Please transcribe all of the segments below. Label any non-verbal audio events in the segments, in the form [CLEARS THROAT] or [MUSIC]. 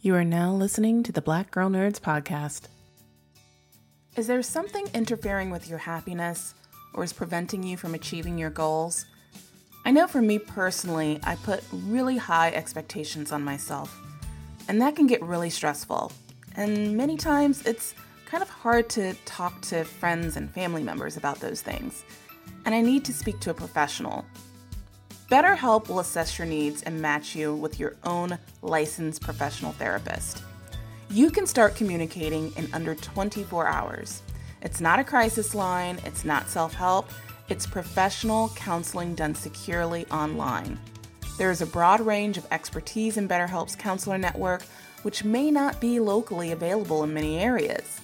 You are now listening to the Black Girl Nerds podcast. Is there something interfering with your happiness or is preventing you from achieving your goals? I know for me personally, I put really high expectations on myself, and that can get really stressful. And many times it's kind of hard to talk to friends and family members about those things, and I need to speak to a professional. BetterHelp will assess your needs and match you with your own licensed professional therapist. You can start communicating in under 24 hours. It's not a crisis line, it's not self help, it's professional counseling done securely online. There is a broad range of expertise in BetterHelp's counselor network, which may not be locally available in many areas.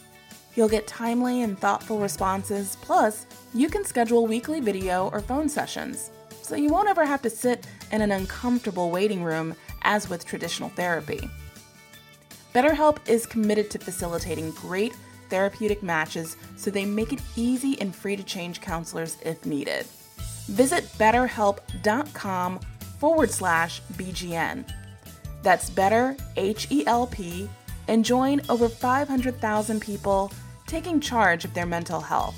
You'll get timely and thoughtful responses, plus, you can schedule weekly video or phone sessions, so you won't ever have to sit in an uncomfortable waiting room as with traditional therapy. BetterHelp is committed to facilitating great therapeutic matches so they make it easy and free to change counselors if needed. Visit betterhelp.com forward slash BGN. That's better, H E L P, and join over 500,000 people taking charge of their mental health.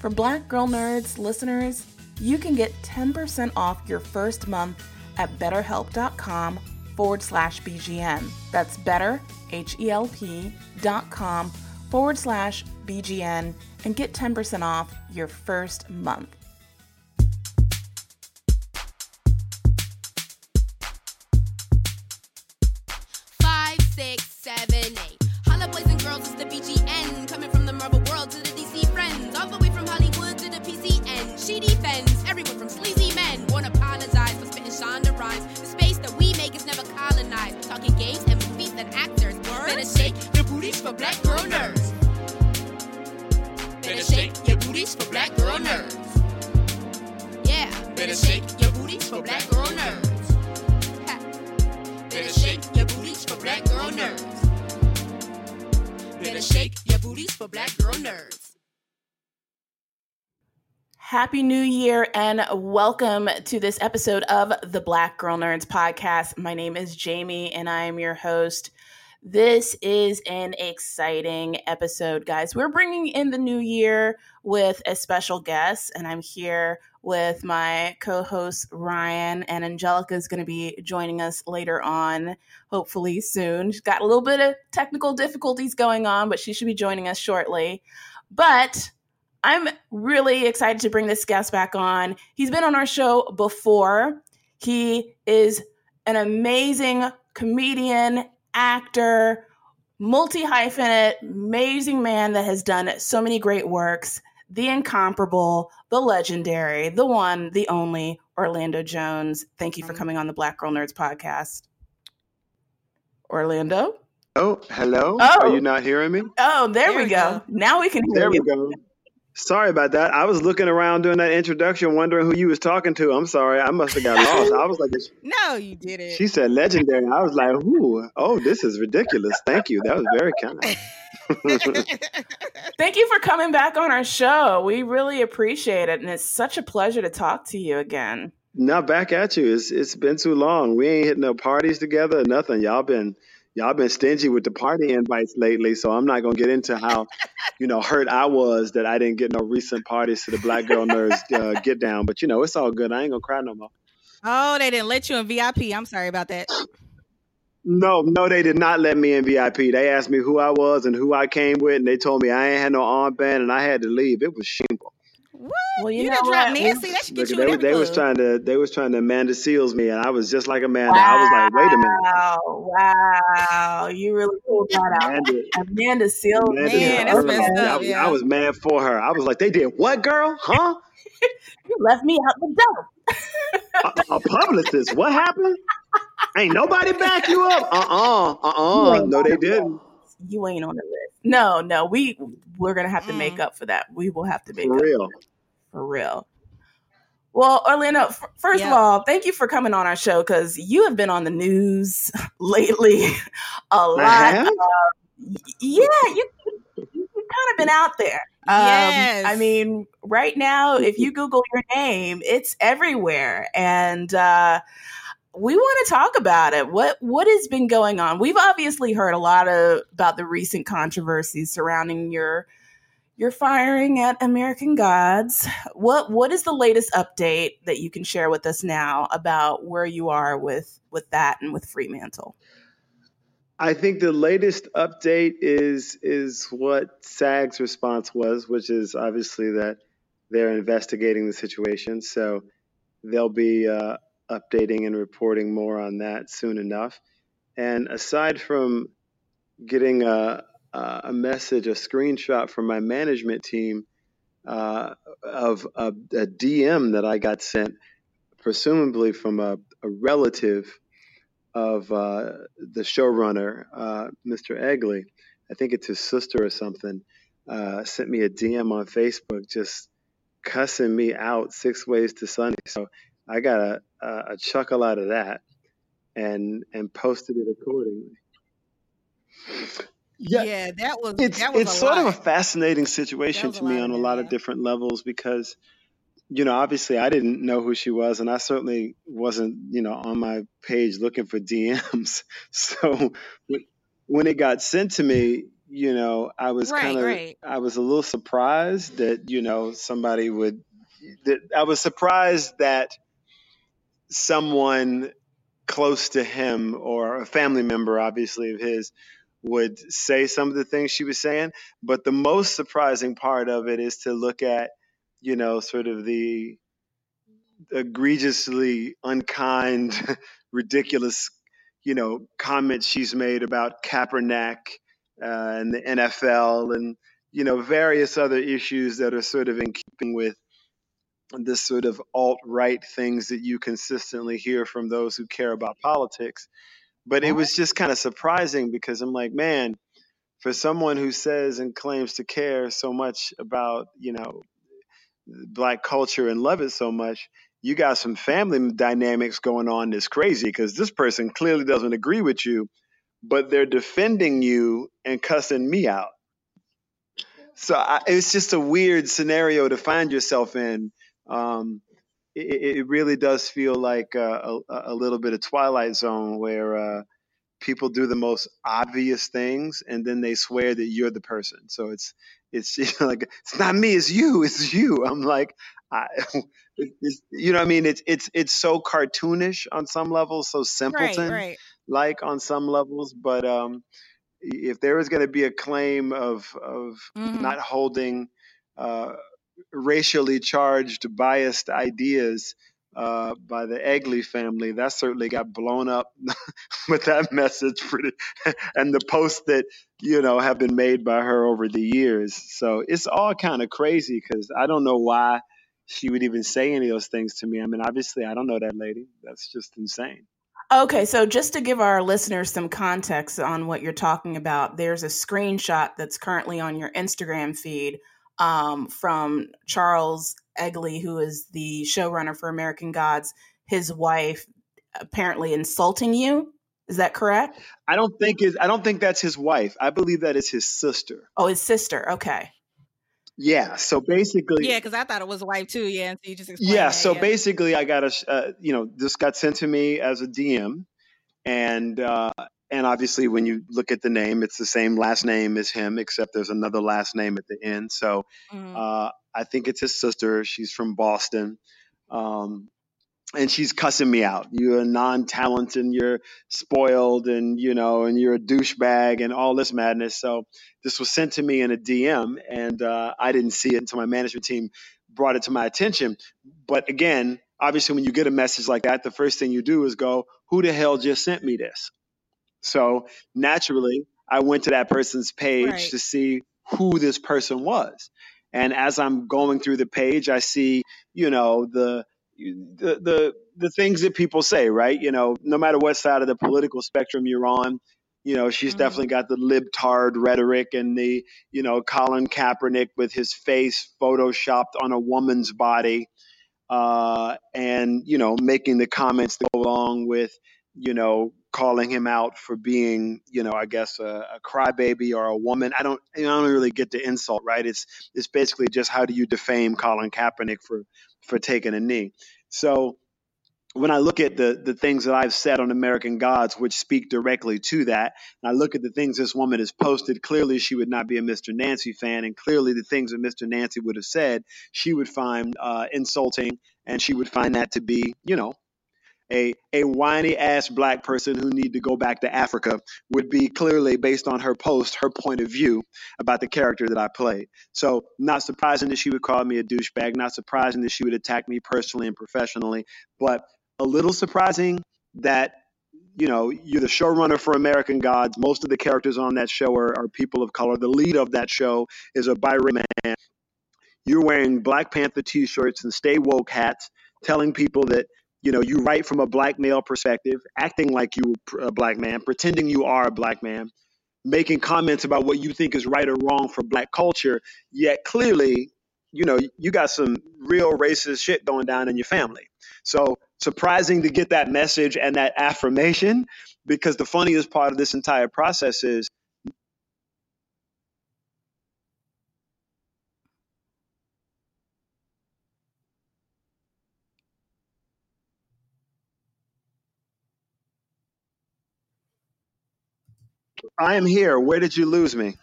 For Black Girl Nerds listeners, you can get 10% off your first month at betterhelp.com forward slash BGN. That's better, H E L P dot com forward slash BGN and get 10% off your first month. Black girl nerds. Better shake your booties for black girl nerds. Yeah, better shake your booties for black girl nerds. Ha. Better shake your booties for black girl nerds. Better shake your booties for black girl nerds. Happy New Year and welcome to this episode of the Black Girl Nerds podcast. My name is Jamie and I am your host. This is an exciting episode, guys. We're bringing in the new year with a special guest, and I'm here with my co host Ryan, and Angelica is going to be joining us later on, hopefully soon. She's got a little bit of technical difficulties going on, but she should be joining us shortly. But I'm really excited to bring this guest back on. He's been on our show before. He is an amazing comedian, actor, multi hyphenate, amazing man that has done so many great works. The incomparable, the legendary, the one, the only Orlando Jones. Thank you for mm-hmm. coming on the Black Girl Nerds podcast. Orlando? Oh, hello. Oh. Are you not hearing me? Oh, there, There we we go. go. Now we can hear There we you. go. Sorry about that. I was looking around doing that introduction, wondering who you was talking to. I'm sorry. I must have got [LAUGHS] lost. I was like, No, you didn't. she said legendary. I was like, ooh, oh, this is ridiculous. Thank you. That was very kind. [LAUGHS] [LAUGHS] Thank you for coming back on our show. We really appreciate it. And it's such a pleasure to talk to you again. now back at you. It's it's been too long. We ain't hitting no parties together or nothing. Y'all been y'all been stingy with the party invites lately. So I'm not gonna get into how, you know, hurt I was that I didn't get no recent parties to the Black Girl Nerds uh, get down. But you know, it's all good. I ain't gonna cry no more. oh, they didn't let you in VIP. I'm sorry about that. No, no, they did not let me in VIP. They asked me who I was and who I came with, and they told me I ain't had no armband and I had to leave. It was shameful. What? Well, you you know done dropped what? Nancy. That should Look, get you they, in every they was trying to they was trying to Amanda Seales me, and I was just like Amanda. I was like, wait a minute. Wow, wow. You really pulled that out. Amanda, Amanda Seales. Amanda Man, that's messed I, up, was, yeah. I was mad for her. I was like, they did what, girl? Huh? [LAUGHS] You left me out the door. A, a publicist? What happened? Ain't nobody back you up? Uh [LAUGHS] uh-uh, uh uh You ain't No, they the didn't. list. You ain't on the list. No, no. We we're gonna have to make Mm. up for that. We will have to make up. For up real. For real. Well, Orlando, f- first of all, thank you for coming on our show because you have been on the news [LAUGHS] lately [LAUGHS] a lot. have? Um, yeah, you, you, you've kind of been out there. Um, Yes. I mean, right now, if you Google your name, it's everywhere. And uh, we want to talk about it. What what has been going on? We've obviously heard a lot of about the recent controversies surrounding your your firing at American Gods. What what is the latest update that you can share with us now about where you are with with that and with Fremantle? I think the latest update is is what SAG's response was, which is obviously that they're investigating the situation. So they'll be uh, updating and reporting more on that soon enough. And aside from getting a, a message, a screenshot from my management team uh, of a, a, DM that I got sent, presumably from a, a relative of uh, the showrunner, uh, Mr. Eglee. I think it's his sister or something. Uh, sent me a DM on Facebook just cussing me out six ways to Sunday. So I got a, a chuckle out of that and and posted it accordingly. Yeah, yeah that was it's that was it's sort lot. of a fascinating situation to me on a lot of different levels because you know obviously I didn't know who she was and I certainly wasn't you know on my page looking for [LAUGHS] DMs. So when it got sent to me, you know, I was right, kind of right. I was a little surprised that you know somebody would that I was surprised that someone close to him or a family member, obviously, of his would say some of the things she was saying. But the most surprising part of it is to look at, you know, sort of the egregiously unkind, [LAUGHS] ridiculous, you know, comments she's made about Kaepernick uh, and the NFL and, you know, various other issues that are sort of in keeping with this sort of alt right things that you consistently hear from those who care about politics. But it was just kind of surprising because I'm like, man, for someone who says and claims to care so much about, you know, black culture and love it so much, you got some family dynamics going on that's crazy because this person clearly doesn't agree with you, but they're defending you and cussing me out. So I, it's just a weird scenario to find yourself in um, it, it, really does feel like a, a, a, little bit of Twilight Zone where uh, people do the most obvious things and then they swear that you're the person. So it's it's [LAUGHS] you know, like it's not me, it's you, it's you. I'm like, I, [LAUGHS] you know, what I mean, it's it's it's so cartoonish on some levels, so simpleton right, right. like on some levels, but um, if there is going to be a claim of of mm-hmm. not holding uh, racially charged, biased ideas uh, by the Eglee family. That certainly got blown up [LAUGHS] with that message pretty, [LAUGHS] and the posts that you know have been made by her over the years. So it's all kind of crazy because I don't know why she would even say any of those things to me. I mean, obviously, I don't know that lady. That's just insane. Okay, so just to give our listeners some context on what you're talking about, there's a screenshot that's currently on your Instagram feed um, from Charles Eglee, who is the showrunner for American Gods, his wife apparently insulting you. Is that correct? I don't think is I don't think that's his wife. I believe that is his sister. Oh, his sister. Okay. Yeah. So basically, yeah, because I thought it was a wife too. Yeah, and so you just yeah. That, so yeah. basically, I got a uh, you know this got sent to me as a DM, and uh, and obviously, when you look at the name, it's the same last name as him, except there's another last name at the end. So mm-hmm. uh, I think it's his sister. She's from Boston. Um, and she's cussing me out. You're a non-talented, and you're spoiled, and you know, and you're a douchebag, and all this madness. So this was sent to me in a DM, and uh, I didn't see it until my management team brought it to my attention. But again, obviously, when you get a message like that, the first thing you do is go, "Who the hell just sent me this?" So naturally, I went to that person's page right. to see who this person was. And as I'm going through the page, I see, you know, the the the the things that people say, right? You know, no matter what side of the political spectrum you're on, you know, she's mm-hmm. definitely got the libtard rhetoric and the, you know, Colin Kaepernick with his face photoshopped on a woman's body, uh, and you know, making the comments that go along with, you know, calling him out for being, you know, I guess a, a crybaby or a woman. I don't, I don't really get the insult, right? It's it's basically just how do you defame Colin Kaepernick for for taking a knee. So when I look at the the things that I've said on American Gods, which speak directly to that, and I look at the things this woman has posted, clearly she would not be a Mr. Nancy fan, and clearly the things that Mr. Nancy would have said, she would find uh, insulting, and she would find that to be, you know, a a whiny ass black person who need to go back to Africa would be clearly based on her post, her point of view about the character that I played. So not surprising that she would call me a douchebag, not surprising that she would attack me personally and professionally, but a little surprising that you know you're the showrunner for American Gods. Most of the characters on that show are, are people of color. The lead of that show is a biracial man. You're wearing Black Panther T-shirts and stay woke hats, telling people that you know you write from a black male perspective, acting like you a black man, pretending you are a black man, making comments about what you think is right or wrong for black culture. Yet clearly, you know you got some real racist shit going down in your family. So surprising to get that message and that affirmation because the funniest part of this entire process is I am here. Where did you lose me?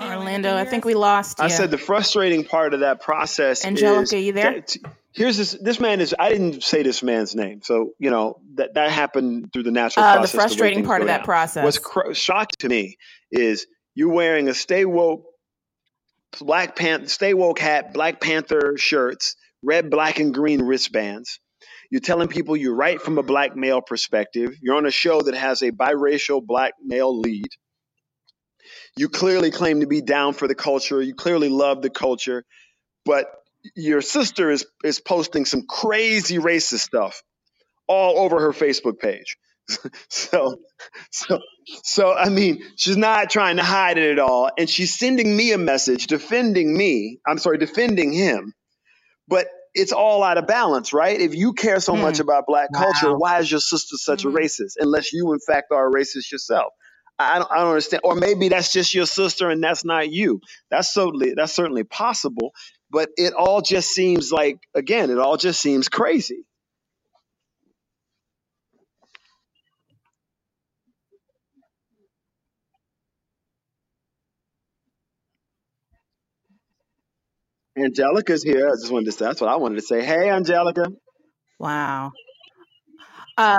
Orlando, I think we lost you. I said the frustrating part of that process Angelica, is you there? that- here's this this man is I didn't say this man's name. So, you know, that that happened through the natural Uh, the process. way frustrating things part of that down. process. What's cr- shocking to me is you wearing a stay woke Black Panther stay woke hat, Black Panther shirts, red, black, and green wristbands. You're telling people you write from a black male perspective. You're on a show that has a biracial black male lead. You clearly claim to be down for the culture. You clearly love the culture, but your sister is is posting some crazy racist stuff all over her Facebook page. [LAUGHS] so, so, so I mean, she's not trying to hide it at all, and she's sending me a message defending me. I'm sorry, defending him, but it's all out of balance, right? If you care so Hmm. much about black culture, why is your sister such Mhm. a racist? Unless you, in fact, are a racist yourself. I don't, I don't understand. Or maybe that's just your sister and that's not you. That's certainly that's certainly possible. But it all just seems like again, it all just seems crazy. Angelica's here. I just wanted to say that's what I wanted to say. Hey, Angelica. Wow. Uh,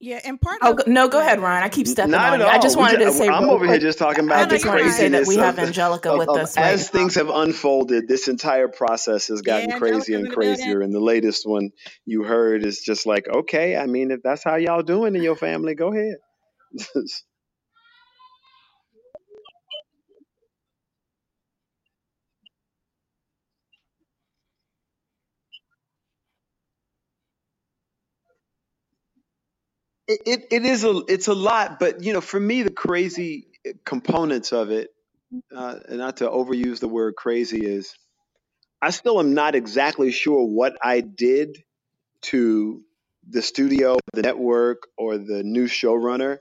Yeah, and part oh of go- no, go ahead, yeah. Ryan. I keep stepping Not on at you. I all. just We wanted ju- to say I'm real over here quick. just talking I about the just wanted to say that craziness we have of, Angelica of, with of us right as things have unfolded. This entire process has gotten Yeah, crazier Angelica's and in the building. crazier, and the latest one you heard is just like, okay, I mean, if that's how y'all doing in your family, go ahead. [LAUGHS] it, it, it is a it's a lot, but you know, for me, the crazy components of it, uh, and not to overuse the word crazy, is I still am not exactly sure what I did to the studio, the network, or the new showrunner.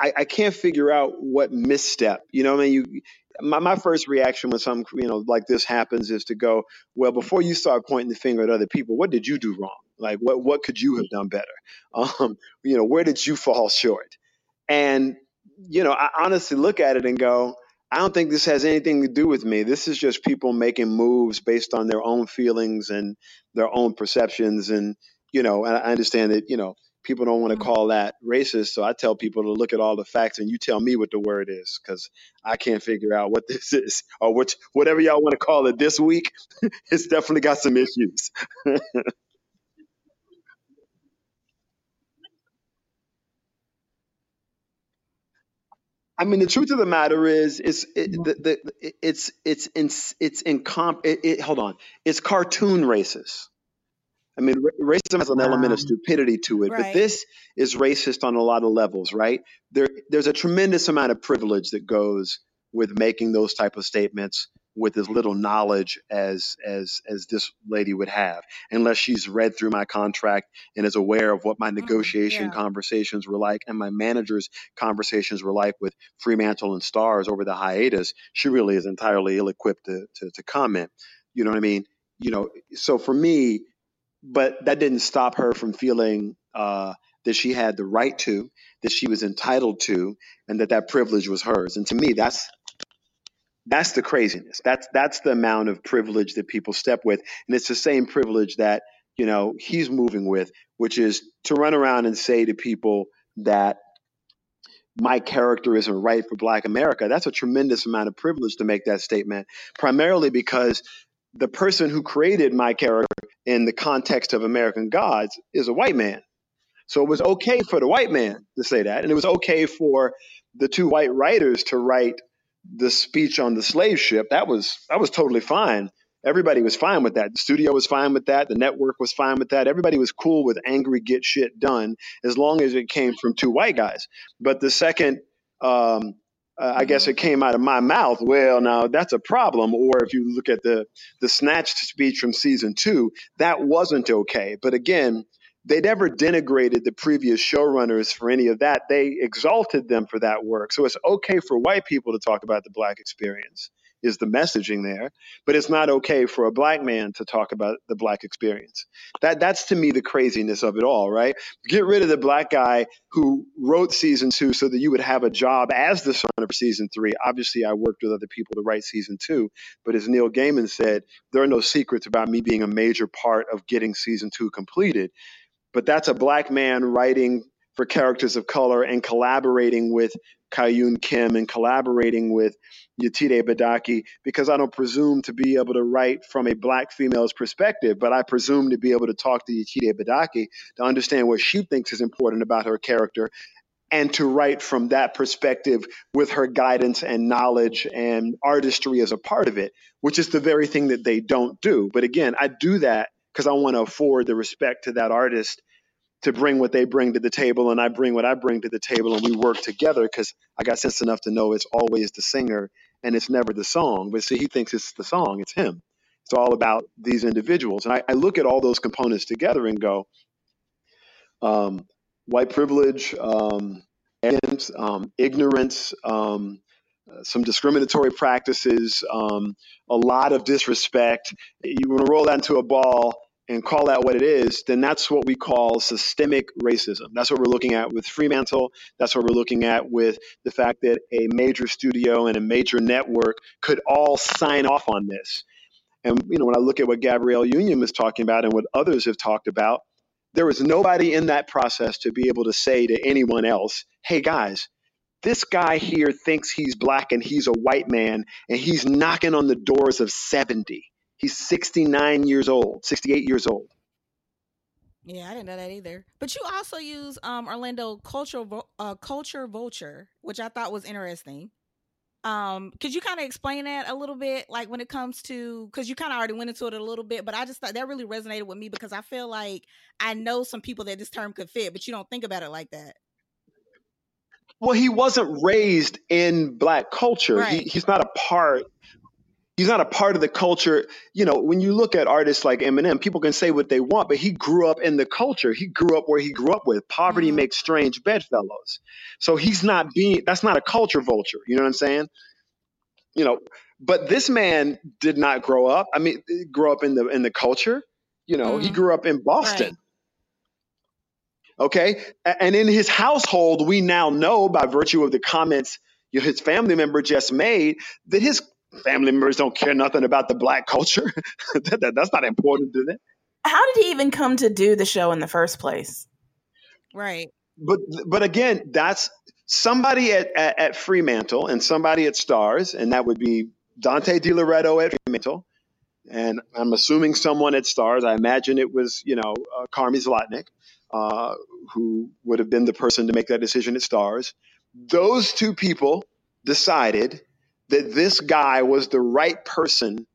I, I can't figure out what misstep. You know, I mean, you. My, my first reaction when something you know like this happens is to go, well, before you start pointing the finger at other people, what did you do wrong? Like, what what could you have done better? [LAUGHS] Um, you know, where did you fall short? And you know, I honestly look at it and go, I don't think this has anything to do with me. This is just people making moves based on their own feelings and their own perceptions. And, you know, and I understand that, you know, people don't want to call that racist. So I tell people to look at all the facts and you tell me what the word is because I can't figure out what this [LAUGHS] is or which, whatever y'all want to call it this week. [LAUGHS] it's definitely got some issues. I mean, the truth of the matter is, it's it, mm-hmm. the, the it's it's in it's in comp. It, it, hold on, it's cartoon racist. I mean, ra- racism has an element of stupidity to it, but Right. this is racist on a lot of levels, right? There, there's a tremendous amount of privilege that goes with making those type of statements with as little knowledge as as as this lady would have, unless she's read through my contract and is aware of what my negotiation yeah. conversations were like and my manager's conversations were like with Fremantle and Starz over the hiatus. She really is entirely ill-equipped to, to to comment. You know what I mean? You know, so for me, but that didn't stop her from feeling uh, that she had the right to, that she was entitled to, and that that privilege was hers. And to me, that's that's the craziness. That's that's the amount of privilege that people step with, and it's the same privilege that you know he's moving with, which is to run around and say to people that my character isn't right for Black America. That's a tremendous amount of privilege to make that statement, primarily because the person who created my character in the context of American Gods is a white man. So it was okay for the white man to say that. And it was okay for the two white writers to write the speech on the slave ship. That was that was totally fine. Everybody was fine with that. The studio was fine with that. The network was fine with that. Everybody was cool with angry get shit done as long as it came from two white guys. But the second um, uh, I guess it came out of my mouth. Well, now that's a problem. Or if you look at the the snatched speech from season two, that wasn't okay. But again, they never denigrated the previous showrunners for any of that. They exalted them for that work. So it's okay for white people to talk about the black experience is the messaging there, but it's not okay for a black man to talk about the black experience. That that's to me the craziness of it all, right? Get rid of the black guy who wrote season two so that you would have a job as the son of season three. Obviously, I worked with other people to write season two, but as Neil Gaiman said, there are no secrets about me being a major part of getting season two completed. But that's a black man writing for characters of color and collaborating with Kyun Kim and collaborating with Yetide Badaki because I don't presume to be able to write from a black female's perspective, but I presume to be able to talk to Yetide Badaki to understand what she thinks is important about her character and to write from that perspective with her guidance and knowledge and artistry as a part of it, which is the very thing that they don't do. But again, I do that because I want to afford the respect to that artist to bring what they bring to the table and I bring what I bring to the table and we work together because I got sense enough to know it's always the singer and it's never the song. But see, he thinks it's the song, it's him. It's all about these individuals. And I, I look at all those components together and go, um, white privilege, um, and, um, ignorance, um, uh, some discriminatory practices, um, a lot of disrespect. You want to roll that into a ball and call that what it is, then that's what we call systemic racism. That's what we're looking at with Fremantle. That's what we're looking at with the fact that a major studio and a major network could all sign off on this. And you know, when I look at what Gabrielle Union was talking about and what others have talked about, there was nobody in that process to be able to say to anyone else, "Hey guys, this guy here thinks he's black and he's a white man and he's knocking on the doors of 70." He's 69 years old, 68 years old. Yeah, I didn't know that either. But you also use um, Orlando culture uh, culture vulture, which I thought was interesting. Um, could you kind of explain that a little bit, like when it comes to because you kind of already went into it a little bit, but I just thought that really resonated with me because I feel like I know some people that this term could fit, but you don't think about it like that. Well, he wasn't raised in black culture. Right. He, he's not a part he's not a part of the culture. You know, when you look at artists like Eminem, people can say what they want, but he grew up in the culture. He grew up where he grew up with. Poverty mm-hmm. makes strange bedfellows. So he's not being that's not a culture vulture. You know what I'm saying? You know, but this man did not grow up. I mean, grow up in the in the culture. You know, mm-hmm. he grew up in Boston. Right. Okay. And in his household, we now know by virtue of the comments his family member just made that his family members don't care nothing about the black culture. [LAUGHS] that, that, that's not important to them. How did he even come to do the show in the first place? Right. But but again, that's somebody at, at, at Fremantle and somebody at Starz, and that would be Dante Di Loreto at Fremantle, and I'm assuming someone at Starz. I imagine it was you know uh, Carmi Zlotnik, uh, who would have been the person to make that decision at Starz. Those two people decided that this guy was the right person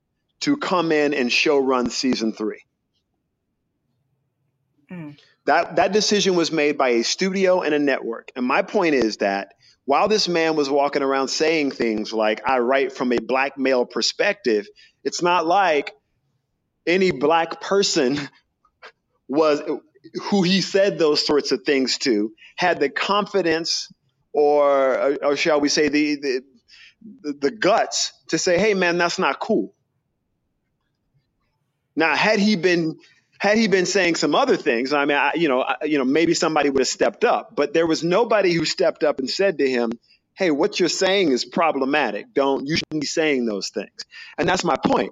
to come in and show run season three. Mm. That that decision was made by a studio and a network. And my point is that while this man was walking around saying things like I write from a black male perspective, it's not like any black person [LAUGHS] was who he said those sorts of things to had the confidence or or shall we say the, the the, guts to say, hey, man, that's not cool. Now, had he been had he been saying some other things, I mean, I, you know, I, you know, maybe somebody would have stepped up. But there was nobody who stepped up and said to him, "Hey, what you're saying is problematic. Don't you shouldn't be saying those things." And that's my point.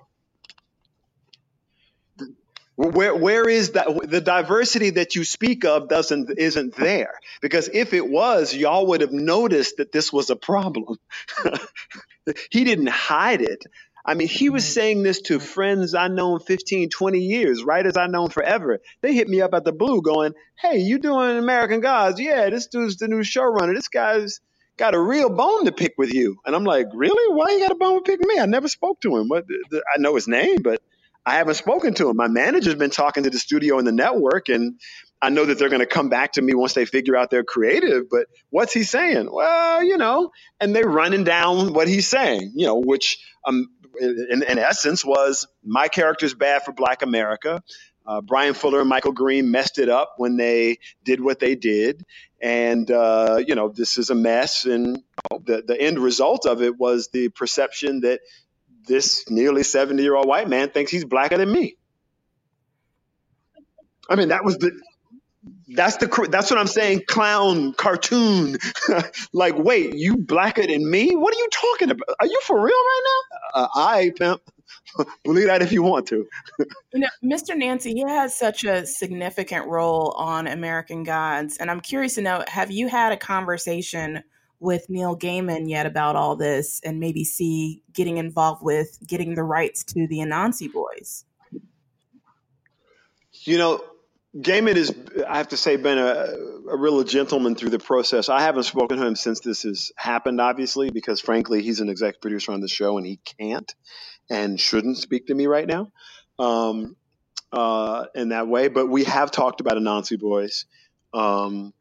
Where where is that the diversity that you speak of doesn't isn't there because if it was y'all would have noticed that this was a problem. [LAUGHS] he didn't hide it. I mean, he was mm-hmm. saying this to mm-hmm. friends I known 15, 20 years, writers I known forever. They hit me up at the blue going, Hey, you doing American Gods? Yeah, this dude's the new showrunner. This guy's got a real bone to pick with you. And I'm like, Really? Why you got a bone to pick me? I never spoke to him. What I know his name, but I haven't spoken to him. My manager's been talking to the studio and the network, and I know that they're going to come back to me once they figure out their creative. But what's he saying? Well, you know, and they're running down what he's saying, you know, which um, in, in essence was my character's bad for Black America. Uh, Bryan Fuller and Michael Green messed it up when they did what they did, and uh, you know this is a mess. And you know, the the end result of it was the perception that this nearly 70 year old white man thinks he's blacker than me. I mean, that was the, that's the, that's what I'm saying. Clown cartoon. [LAUGHS] like, wait, you blacker than me? What are you talking about? Are you for real right now? Uh, I pimp. [LAUGHS] Believe that if you want to. [LAUGHS] know, Mr. Nancy, he has such a significant role on American Gods. And I'm curious to know have you had a conversation with Neil Gaiman yet about all this and maybe see getting involved with getting the rights to the Anansi boys? You know, Gaiman is, I have to say, been a, a real gentleman through the process. I haven't spoken to him since this has happened, obviously, because frankly, he's an executive producer on the show and he can't and shouldn't speak to me right now um, uh, in that way. But we have talked about Anansi Boys. Um,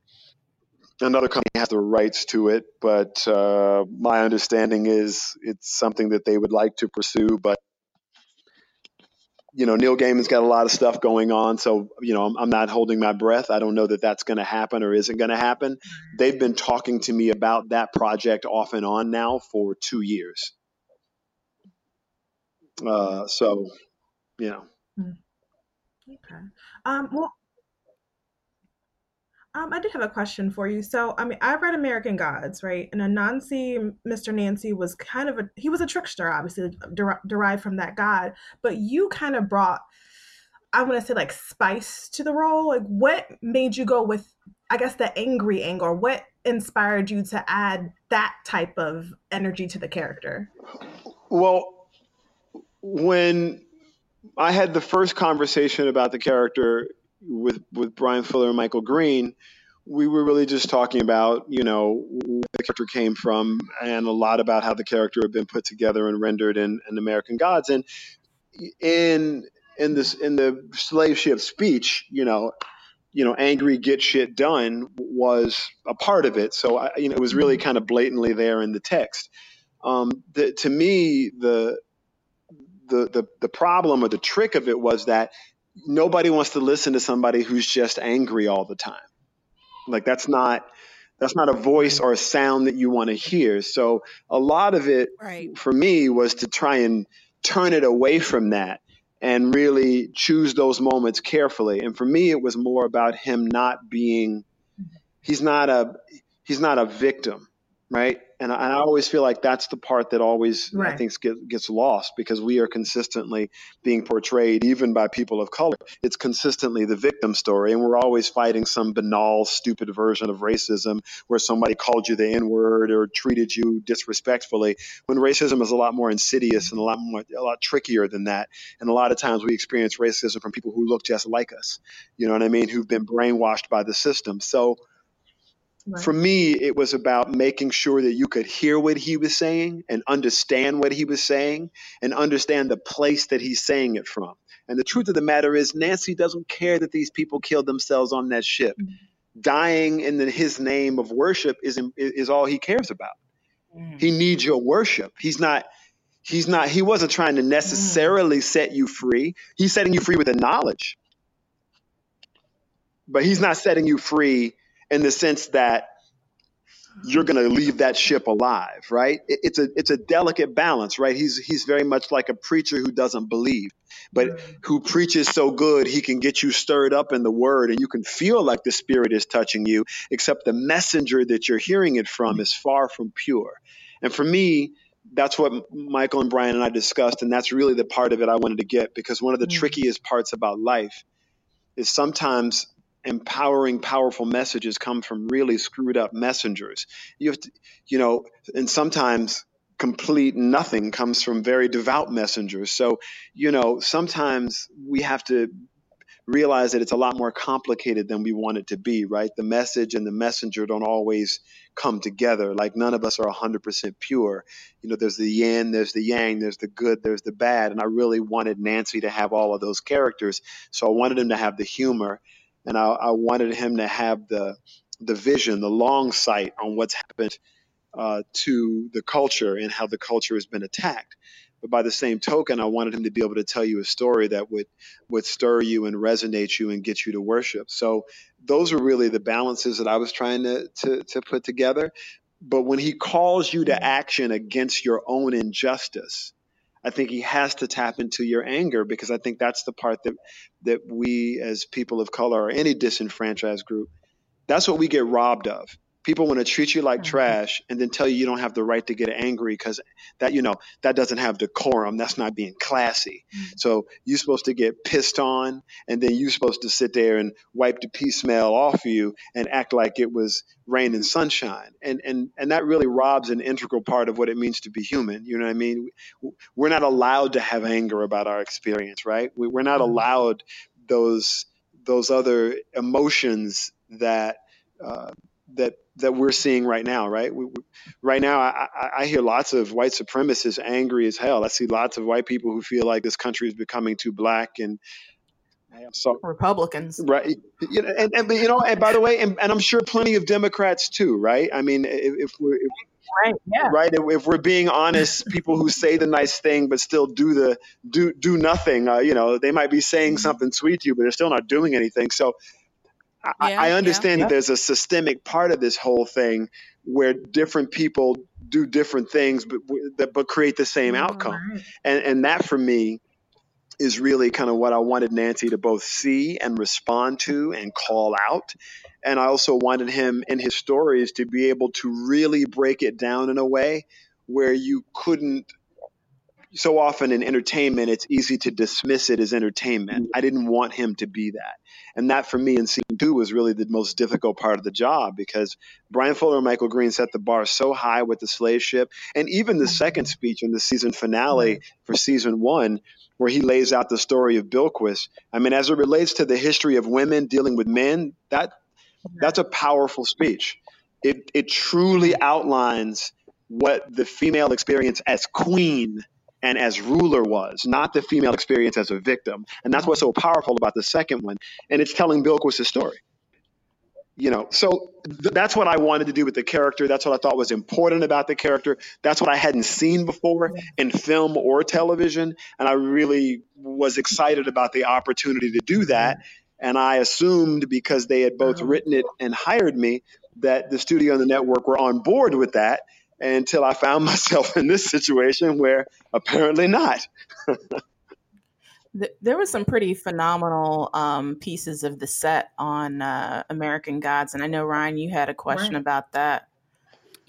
another company has the rights to it, but uh, my understanding is it's something that they would like to pursue. But you know, Neil Gaiman's got a lot of stuff going on, so you know, I'm, I'm not holding my breath. I don't know that that's going to happen or isn't going to happen. They've been talking to me about that project off and on now for two years. Uh, so, you know. Hmm. Okay. Um, well, um, I did have a question for you. So, I mean, I've read American Gods, right? And Anansi, Mr. Nancy, was kind of a he was a trickster, obviously der- derived from that god. But you kind of brought, I want to say, like spice to the role. Like, what made you go with, I guess, the angry angle? What inspired you to add that type of energy to the character? Well, when I had the first conversation about the character with with Bryan Fuller and Michael Green, we were really just talking about you know where the character came from and a lot about how the character had been put together and rendered in, in American Gods and in in this in the slave ship speech, you know. You know, angry get shit done was a part of it. So, I, you know, it was really kind of blatantly there in the text. Um, the, to me, the, the the the problem or the trick of it was that nobody wants to listen to somebody who's just angry all the time. Like that's not that's not a voice or a sound that you want to hear. So a lot of it right. for me was to try and turn it away from that and really choose those moments carefully. And for me it was more about him not being he's not a he's not a victim, right? And I, and I, always feel like that's the part that always right. I think gets, gets lost because we are consistently being portrayed, even by people of color. It's consistently the victim story, and we're always fighting some banal, stupid version of racism where somebody called you the N word or treated you disrespectfully. When racism is a lot more insidious and a lot more, a lot trickier than that, and a lot of times we experience racism from people who look just like us. You know what I mean? Who've been brainwashed by the system. So Right. For me, it was about making sure that you could hear what he was saying and understand what he was saying and understand the place that he's saying it from. And the truth of the matter is, Nancy doesn't care that these people killed themselves on that ship. Mm-hmm. Dying in the, his name of worship is, is all he cares about. Mm-hmm. He needs your worship. He's not he's not he wasn't trying to necessarily mm. set you free he's setting you free with the knowledge but he's not setting you free in the sense that you're going to leave that ship alive, right? It, it's a it's a delicate balance, right? He's he's very much like a preacher who doesn't believe, but who preaches so good he can get you stirred up in the word, and you can feel like the Spirit is touching you. Except the messenger that you're hearing it from is far from pure. And for me, that's what Michael and Bryan and I discussed, and that's really the part of it I wanted to get because one of the mm. trickiest parts about life is sometimes empowering, powerful messages come from really screwed up messengers. You have to, you know, and sometimes complete nothing comes from very devout messengers. So, you know, sometimes we have to realize that it's a lot more complicated than we want it to be, right? The message and the messenger don't always come together. Like none of us are 100% pure. You know, there's the yin, there's the yang, there's the good, there's the bad. And I really wanted Nancy to have all of those characters. So I wanted him to have the humor and I, I wanted him to have the the vision, the long sight on what's happened uh, to the culture and how the culture has been attacked. But by the same token, I wanted him to be able to tell you a story that would would stir you and resonate you and get you to worship. So those are really the balances that I was trying to to, to put together. But when he calls you to action against your own injustice, I think he has to tap into your anger because I think that's the part that that we as people of color or any disenfranchised group, that's what we get robbed of people want to treat you like mm-hmm. trash and then tell you you don't have the right to get angry because that you know that doesn't have decorum that's not being classy mm-hmm. so you're supposed to get pissed on and then you're supposed to sit there and wipe the pee smell off you and act like it was rain and sunshine and and and that really robs an integral part of what it means to be human you know what i mean we're not allowed to have anger about our experience right we're not mm-hmm. allowed those those other emotions that uh, that that we're seeing right now, right? We, we, right now, I, I, hear lots of white supremacists angry as hell. I see lots of white people who feel like this country is becoming too black and so Republicans, right? You know, and, and you know, and by the way, and, and, I'm sure plenty of Democrats too, right? I mean, if, if we're if, right, yeah, right, if, if, we're being honest, people who say the nice thing but still do the do do nothing, uh, you know, they might be saying mm-hmm. something sweet to you, but they're still not doing anything. So I, yeah, I understand yeah. that there's a systemic part of this whole thing where different people do different things, but but create the same mm-hmm. outcome, right. and and that for me is really kind of what I wanted Nancy to both see and respond to and call out. And I also wanted him in his stories to be able to really break it down in a way where you couldn't so often in entertainment, it's easy to dismiss it as entertainment. Mm-hmm. I didn't want him to be that. And that for me in scene two was really the most difficult part of the job because Bryan Fuller and Michael Green set the bar so high with the slave ship. And even the second speech in the season finale for season one, where he lays out the story of Bilquis. I mean, as it relates to the history of women dealing with men, that that's a powerful speech. It it truly outlines what the female experience as queen and as ruler was, not the female experience as a victim. And that's what's so powerful about the second one. And it's telling Bilquis' story. You know, so th- that's what I wanted to do with the character. That's what I thought was important about the character. That's what I hadn't seen before in film or television. And I really was excited about the opportunity to do that. And I assumed because they had both written it and hired me that the studio and the network were on board with that until I found [LAUGHS] myself in this situation where apparently not. there was some pretty phenomenal um, pieces of the set on uh, American Gods, and I know Ryan, you had a question right. about that.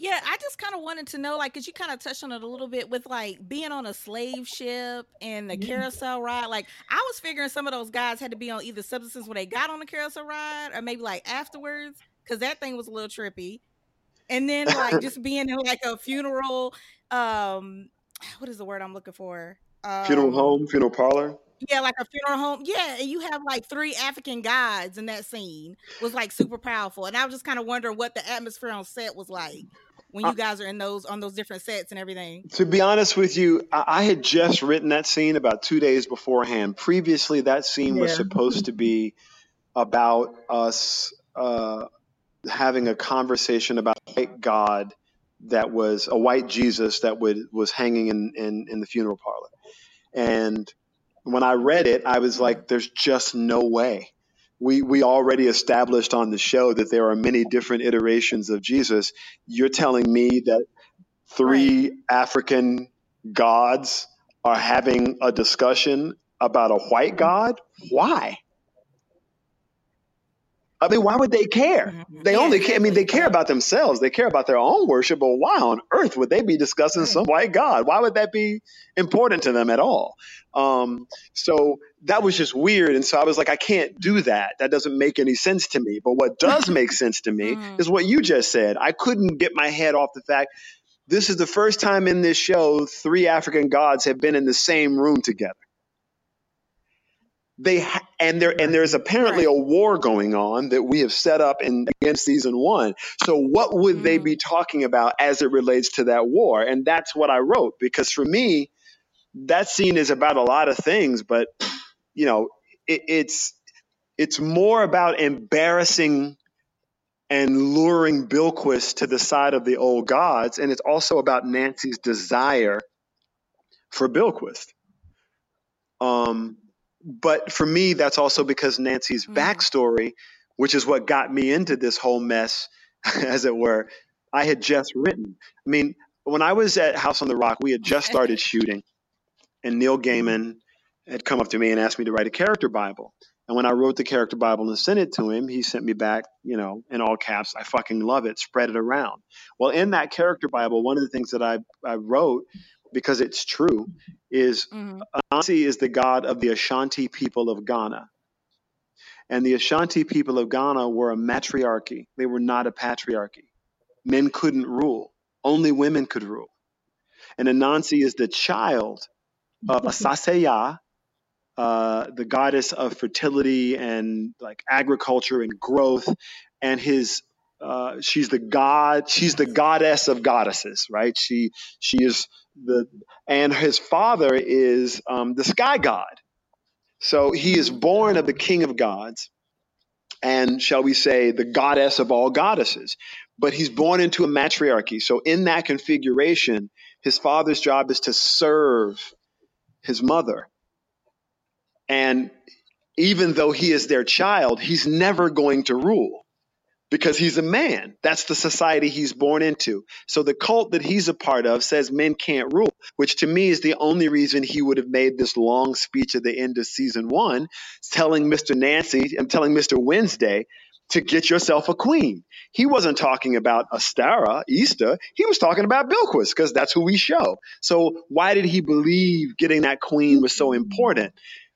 Yeah, I just kind of wanted to know, like, cause you kind of touched on it a little bit with like being on a slave ship and the yeah. carousel ride. Like, I was figuring some of those guys had to be on either substances when they got on the carousel ride, or maybe like afterwards, because that thing was a little trippy and then like [LAUGHS] just being in like a funeral um [SIGHS] what is the word i'm looking for? Um, funeral home funeral parlor? yeah like a funeral home yeah and you have like three african guides in that scene was like super powerful and i was just kind of wondering what the atmosphere on set was like when you guys are in those on those different sets and everything. To be honest with you i had just written that scene about two days beforehand. Previously that scene yeah. was supposed to be about us uh, having a conversation about a white God that was a white Jesus that would was hanging in, in, in the funeral parlor. And when I read it, I was like, there's just no way we we already established on the show that there are many different iterations of Jesus. You're telling me that three African gods are having a discussion about a white god? Why? I mean, why would they care? Mhm. They only care. I mean, they care about themselves. They care about their own worship. But why on earth would they be discussing some white god? Why would that be important to them at all? Um, so that was just weird. And so I was like, I can't do that. That doesn't make any sense to me. But what does [LAUGHS] make sense to me Mhm. is what you just said. I couldn't get my head off the fact this is the first time in this show three African gods have been in the same room together. They ha- and there and there's apparently a war going on that we have set up in against season one. So what would they Mhm. be talking about as it relates to that war? And that's what I wrote because for me, that scene is about a lot of things, but you know, it, it's it's more about embarrassing and luring Bilquis to the side of the old gods, and it's also about Nancy's desire for Bilquis. Um, but for me, that's also because Nancy's Mhm. backstory, which is what got me into this whole mess, [LAUGHS] as it were, I had just written. I mean, when I was at House on the Rock, we had just [LAUGHS] started shooting, and Neil Gaiman had come up to me and asked me to write a character Bible. And when I wrote the character Bible and sent it to him, he sent me back, you know, in all caps, I fucking love it, spread it around. Well, in that character Bible, one of the things that I, I wrote, because it's true, is Mhm. Anansi is the god of the Ashanti people of Ghana. And the Ashanti people of Ghana were a matriarchy. They were not a patriarchy. Men couldn't rule. Only women could rule. And Anansi is the child of Asaseya, uh, the goddess of fertility and like agriculture and growth. And his uh, she's the god she's the goddess of goddesses right? She she is the and his father is um, the sky god. So he is born of the king of gods and shall we say the goddess of all goddesses. But he's born into a matriarchy. So in that configuration his father's job is to serve his mother. And even though he is their child he's never going to rule because he's a man. That's the society he's born into. So the cult that he's a part of says men can't rule, which to me is the only reason he would have made this long speech at the end of season one, telling Mr. Nancy and telling Mr. Wednesday to get yourself a queen. He wasn't talking about Ostara, Easter. He was talking about Bilquis because that's who we show. So why did he believe getting that queen was so important?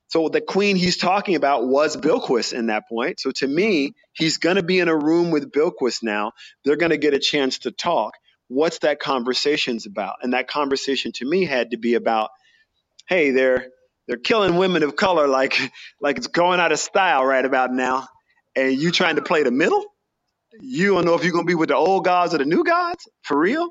So the queen he's talking about was Bilquis in that point. So to me, he's going to be in a room with Bilquis now. They're going to get a chance to talk. What's that conversation's about? And that conversation to me had to be about, hey, they're they're killing women of color like [LAUGHS] like it's going out of style right about now, and you trying to play the middle. You don't know if you're going to be with the old gods or the new gods for real.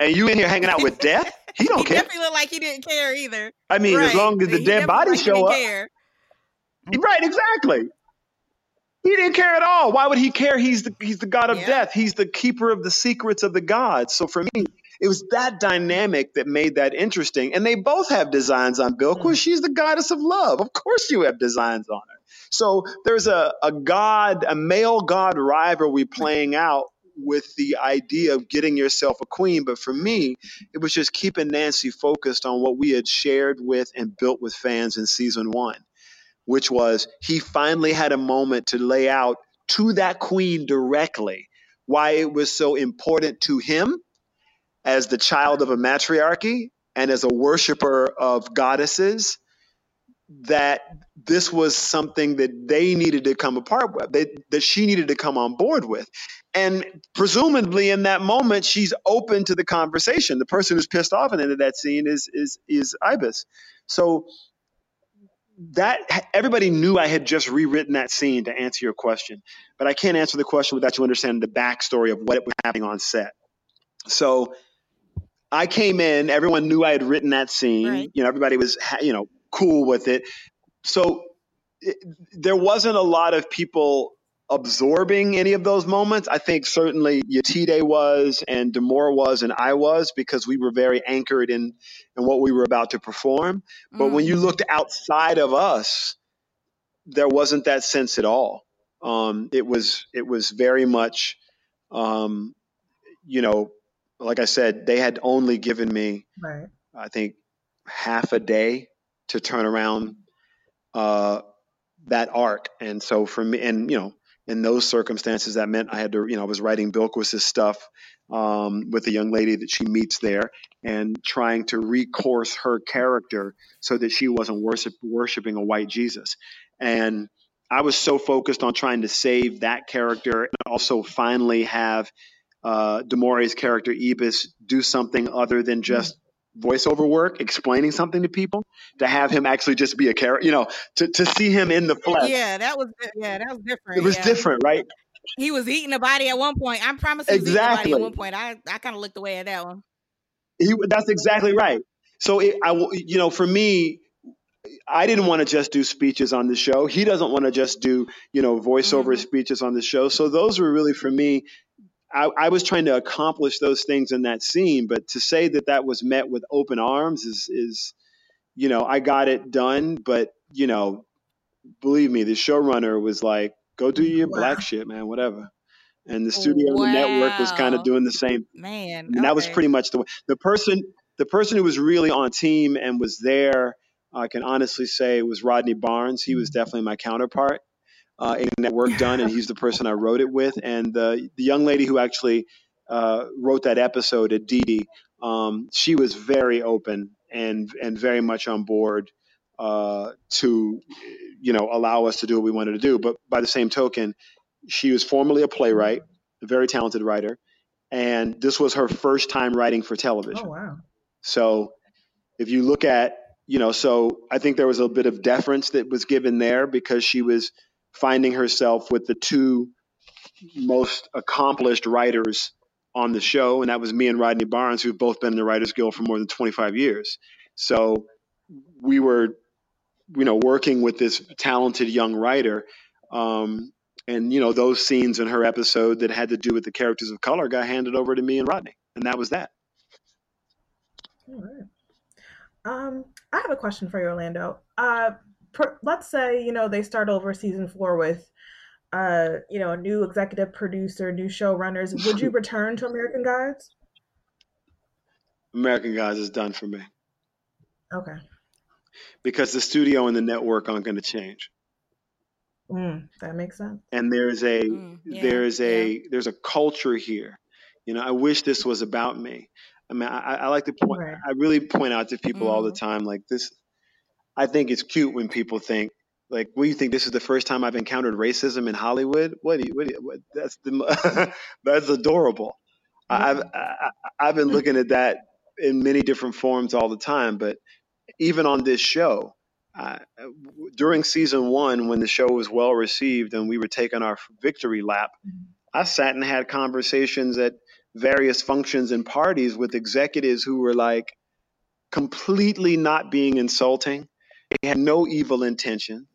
And you in here hanging out with [LAUGHS] death? He don't he care. definitely looked like he didn't care either. I mean, as long as the He dead definitely bodies like he show up. care. Right, exactly. He didn't care at all. Why would he care? He's the he's the god of Yeah. death. He's the keeper of the secrets of the gods. So for me, it was that dynamic that made that interesting. And they both have designs on Bilquis. Mm-hmm. She's the goddess of love. Of course you have designs on her. So there's a, a god, a male god rivalry playing out with the idea of getting yourself a queen. But for me, it was just keeping Nancy focused on what we had shared with and built with fans in season one which was he finally had a moment to lay out to that queen directly why it was so important to him as the child of a matriarchy and as a worshiper of goddesses that this was something that they needed to come apart with that, that she needed to come on board with and presumably in that moment she's open to the conversation the person who's pissed off at the end of that scene is is is ibis so that everybody knew I had just rewritten that scene to answer your question, but I can't answer the question without you understanding the backstory of what it was happening on set. So I came in, everyone knew I had written that scene. Right. You know, everybody was you know cool with it. So it, there wasn't a lot of people absorbing any of those moments. I think certainly Yetide was and Demore was and I was because we were very anchored in in what we were about to perform. But when Mm. you looked outside of us, there wasn't that sense at all. Um, it was it was very much, um, you know, like I said, they had only given me, Right. I think, half a day to turn around uh, that arc, and so for me, and you know, in those circumstances, that meant I had to, you know, I was writing Bilquis's stuff um, with the young lady that she meets there, and trying to recourse her character so that she wasn't worship, worshiping a white Jesus, and I was so focused on trying to save that character and also finally have uh, Demore's character Ibis do something other than just voiceover work, explaining something to people, to have him actually just be a character, you know, to, to see him in the flesh. Yeah, that was yeah, that was different. It was yeah. different, right? He was eating a body at one point. I promise he was Exactly. eating a body at one point. I, I kind of looked away at that one. He, that's exactly right. So it, I, you know, for me, I didn't want to just do speeches on the show. He doesn't want to just do, you know, voiceover Mhm. speeches on the show. So those were really for me. I, I was trying to accomplish those things in that scene, but to say that that was met with open arms is, is, you know, I got it done. But you know, believe me, the showrunner was like, "Go do your Wow. black shit, man, whatever." And the studio and the network was kind of doing the same Man, and that was pretty much the way. The person, the person who was really on team and was there, I can honestly say, was Rodney Barnes. He was mm-hmm. definitely my counterpart uh, in that work done, and he's the person I wrote it with. And the the young lady who actually uh, wrote that episode, Aditi, um, she was very open and and very much on board uh, to, you know, allow us to do what we wanted to do. But by the same token, she was formerly a playwright, a very talented writer, and this was her first time writing for television. Oh wow. So if you look at, you know, so I think there was a bit of deference that was given there because she was finding herself with the two most accomplished writers on the show, and that was me and Rodney Barnes, who've both been in the Writers Guild for more than 25 years. So we were, you know, working with this talented young writer. Um, and, you know, those scenes in her episode that had to do with the characters of color got handed over to me and Rodney. And that was that. Um, I have a question for you, Orlando. Uh, per, let's say you know they start over season four with, uh, you know, a new executive producer, new showrunners. Would you [LAUGHS] return to American Gods? American Gods is done for me Okay. because the studio and the network aren't going to change. Mm, that makes sense. And there's a Mm, yeah, there's a there's a culture here. You know, I wish this was about me. I mean, I, I like to point. Right. I really point out to people all the Mhm. time, like this. I think it's cute when people think, like, "What do you think? This is the first time I've encountered racism in Hollywood? What? Do you, what, do you, what that's the [LAUGHS] that's adorable. I- I've I, I've been looking at that in many different forms all the time, but even on this show, uh, during season one, when the show was well received and we were taking our victory lap, I sat and had conversations at various functions and parties with executives who were like completely not being insulting. They had no evil intention,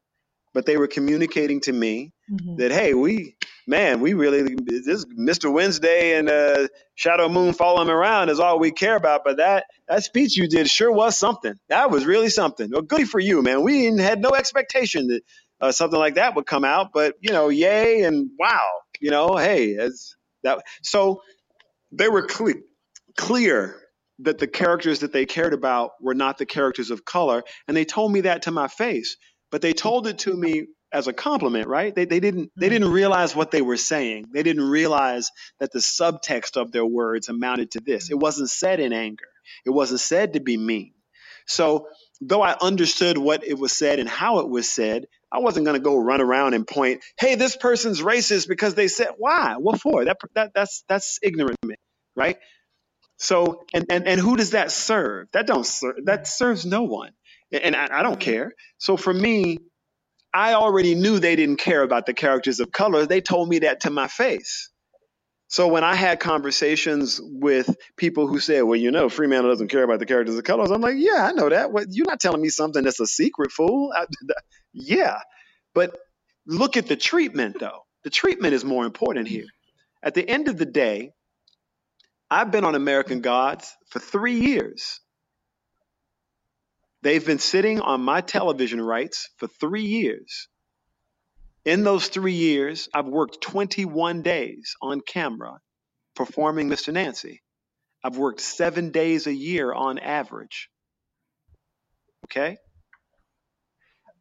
but they were communicating to me Mhm. that hey, we man, we really this Mr. Wednesday and uh, Shadow Moon following around is all we care about. But that that speech you did sure was something. That was really something. Well, goody for you, man. We had no expectation that uh, something like that would come out, but you know, yay and wow. You know, hey, as that so they were clear clear that the characters that they cared about were not the characters of color, and they told me that to my face. But they told it to me as a compliment, right? They, they didn't they mm-hmm. didn't realize what they were saying. They didn't realize that the subtext of their words amounted to this. It wasn't said in anger. It wasn't said to be mean. So though I understood what it was said and how it was said, I wasn't going to go run around and point, "Hey, this person's racist because they said why? What for?" That, that that's that's ignorant right? So and and and who does that serve? That don't serve. That serves no one, and I, I don't care. So for me, I already knew they didn't care about the characters of color. They told me that to my face. So when I had conversations with people who said, "Well, you know, Fremantle doesn't care about the characters of colors," I'm like, "Yeah, I know that. What, you're not telling me something that's a secret, fool." I, [LAUGHS] yeah, but look at the treatment, though. The treatment is more important here. At the end of the day, I've been on American Gods for three years. They've been sitting on my television rights for three years. In those three years, I've worked 21 days on camera performing Mr. Nancy. I've worked seven days a year on average. Okay?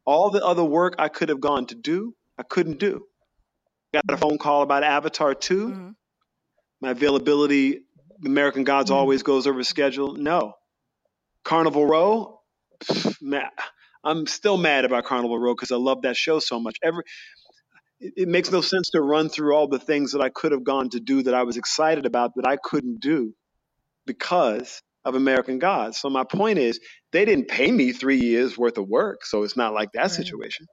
All the other work I could have gone to do, I couldn't do. Got a phone call about Avatar 2. Mm-hmm. My availability, American Gods Mhm. always goes over schedule. No. Carnival Row, man, I'm still mad about Carnival Row because I love that show so much. Every it, it makes no sense to run through all the things that I could have gone to do that I was excited about that I couldn't do because of American Gods. So my point is, they didn't pay me three years worth of work, so it's not like that Right. situation.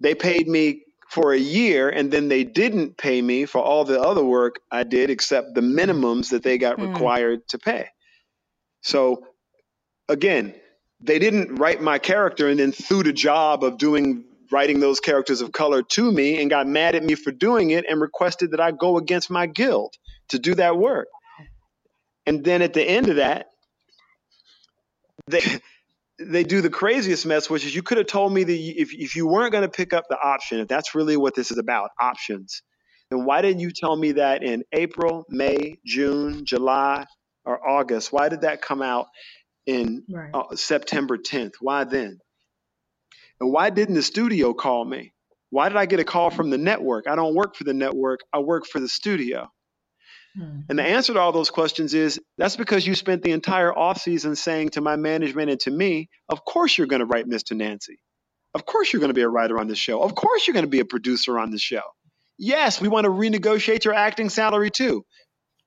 They paid me for a year, and then they didn't pay me for all the other work I did, except the minimums that they got Hmm. required to pay. So again, they didn't write my character and then threw the job of doing writing those characters of color to me and got mad at me for doing it and requested that I go against my guild to do that work. And then at the end of that, they they do the craziest mess, which is you could have told me that if if you weren't going to pick up the option, if that's really what this is about, options, then why didn't you tell me that in April, May, June, July, or August? Why did that come out in Right. uh, September 10th? Why then? And why didn't the studio call me? Why did I get a call from the network? I don't work for the network. I work for the studio. Hmm. And the answer to all those questions is that's because you spent the entire offseason saying to my management and to me, of course you're going to write Mr. Nancy. Of course you're going to be a writer on the show. Of course you're going to be a producer on the show. Yes, we want to renegotiate your acting salary too.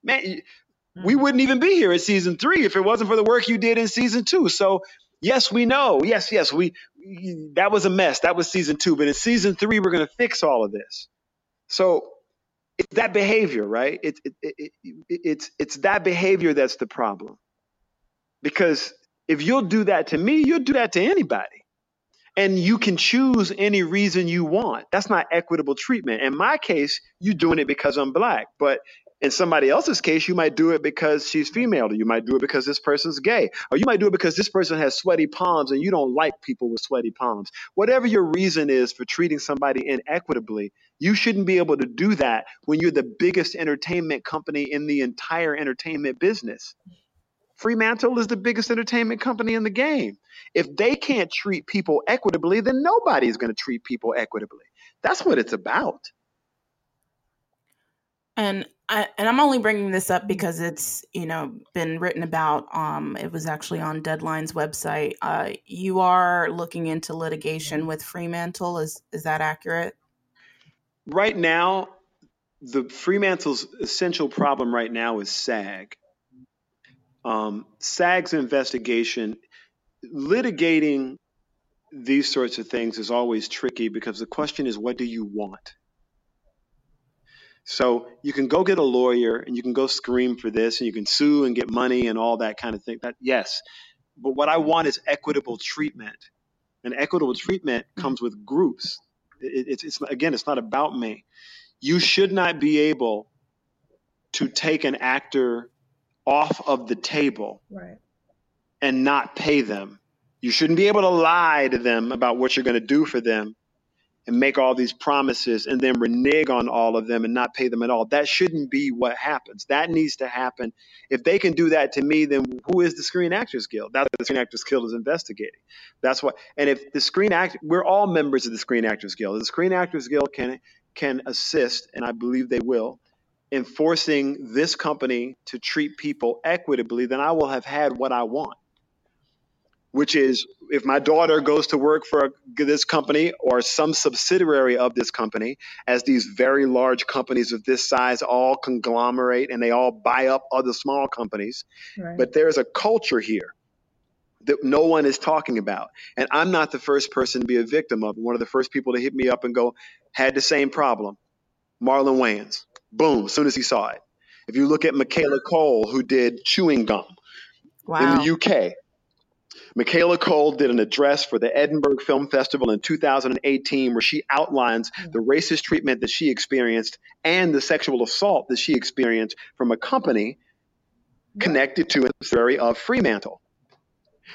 Man, y- we Hmm. wouldn't even be here at season three if it wasn't for the work you did in season two. So yes, we know. Yes, yes, we that was a mess. That was season two. But in season three, we're going to fix all of this. So it's that behavior, right? It's it, it, it, it's it's that behavior that's the problem. Because if you'll do that to me, you'll do that to anybody. And you can choose any reason you want. That's not equitable treatment. In my case, you're doing it because I'm black. But in somebody else's case, you might do it because she's female, or you might do it because this person's gay, or you might do it because this person has sweaty palms and you don't like people with sweaty palms. Whatever your reason is for treating somebody inequitably, you shouldn't be able to do that when you're the biggest entertainment company in the entire entertainment business. Fremantle is the biggest entertainment company in the game. If they can't treat people equitably, then nobody's going to treat people equitably. That's what it's about. And I and I'm only bringing this up because it's you know been written about. Um, it was actually on Deadline's website. Uh, you are looking into litigation with Fremantle. Is is that accurate? Right now, the Fremantle's essential problem right now is SAG. Um, SAG's investigation, litigating these sorts of things is always tricky because the question is, what do you want? So you can go get a lawyer and you can go scream for this and you can sue and get money and all that kind of thing. That yes, but what I want is equitable treatment, and equitable treatment comes with groups. It, it's, it's again, it's not about me. You should not be able to take an actor off of the table Right. and not pay them. You shouldn't be able to lie to them about what you're going to do for them and make all these promises and then renege on all of them and not pay them at all. That shouldn't be what happens. That needs to happen. If they can do that to me, then who is the Screen Actors Guild? That's what the Screen Actors Guild is investigating. That's what. And if the Screen Act, we're all members of the Screen Actors Guild. The Screen Actors Guild can can assist, and I believe they will, in forcing this company to treat people equitably. Then I will have had what I want which is if my daughter goes to work for this company or some subsidiary of this company, as these very large companies of this size all conglomerate and they all buy up other small companies, Right. but there's a culture here that no one is talking about. And I'm not the first person to be a victim of. One of the first people to hit me up and go, had the same problem. Marlon Wayans. Boom, as soon as he saw it. If you look at Michaela Coel, who did chewing gum Wow. in the UK. Michaela Coel did an address for the Edinburgh Film Festival in 2018 where she outlines the racist treatment that she experienced and the sexual assault that she experienced from a company connected to a theory of Fremantle.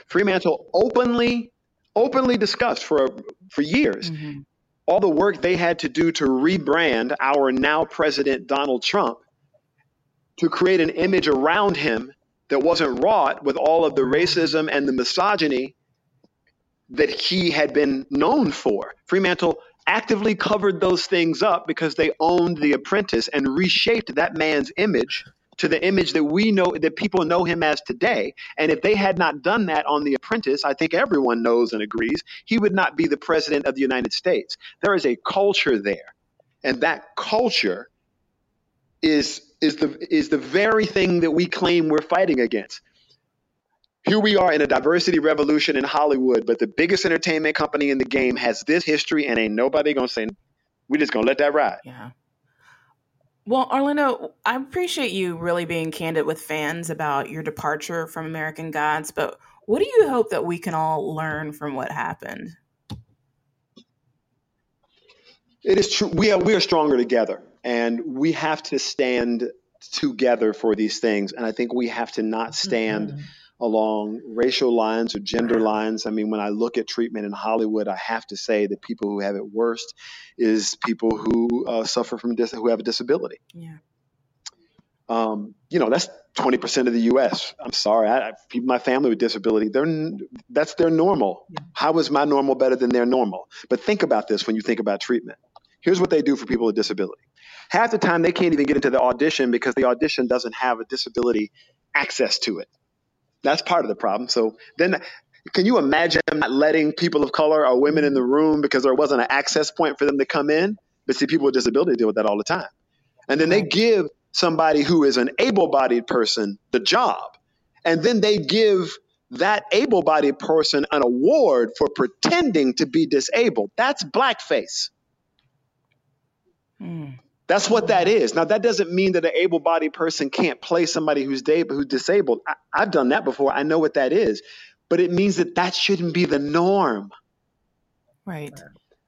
Fremantle openly openly discussed for for years Mhm. all the work they had to do to rebrand our now president Donald Trump to create an image around him that wasn't wrought with all of the racism and the misogyny that he had been known for. Fremantle actively covered those things up because they owned The Apprentice and reshaped that man's image to the image that we know that people know him as today. And if they had not done that on The Apprentice, I think everyone knows and agrees, he would not be the president of the United States. There is a culture there. And that culture is is the is the very thing that we claim we're fighting against. Here we are in a diversity revolution in Hollywood, but the biggest entertainment company in the game has this history, and ain't nobody gonna say we're just gonna let that ride. Yeah. Well, Orlando, I appreciate you really being candid with fans about your departure from American Gods, but what do you hope that we can all learn from what happened? It is true. We are we are stronger together, and we have to stand together for these things. And I think we have to not stand mm-hmm. along racial lines or gender lines. I mean, when I look at treatment in Hollywood, I have to say that people who have it worst is people who uh, suffer from dis- who have a disability. Yeah. Um, you know, that's 20% of the U.S. I'm sorry, I, I, my family with disability, they're that's their normal. Yeah. How is my normal better than their normal? But think about this when you think about treatment. Here's what they do for people with disability. Half the time, they can't even get into the audition because the audition doesn't have a disability access to it. That's part of the problem. So then, can you imagine not letting people of color or women in the room because there wasn't an access point for them to come in? But see, people with disability deal with that all the time. And then they give somebody who is an able bodied person the job. And then they give that able bodied person an award for pretending to be disabled. That's blackface. Mm. That's what that is. Now, that doesn't mean that an able bodied person can't play somebody who's, who's disabled. I, I've done that before. I know what that is. But it means that that shouldn't be the norm. Right.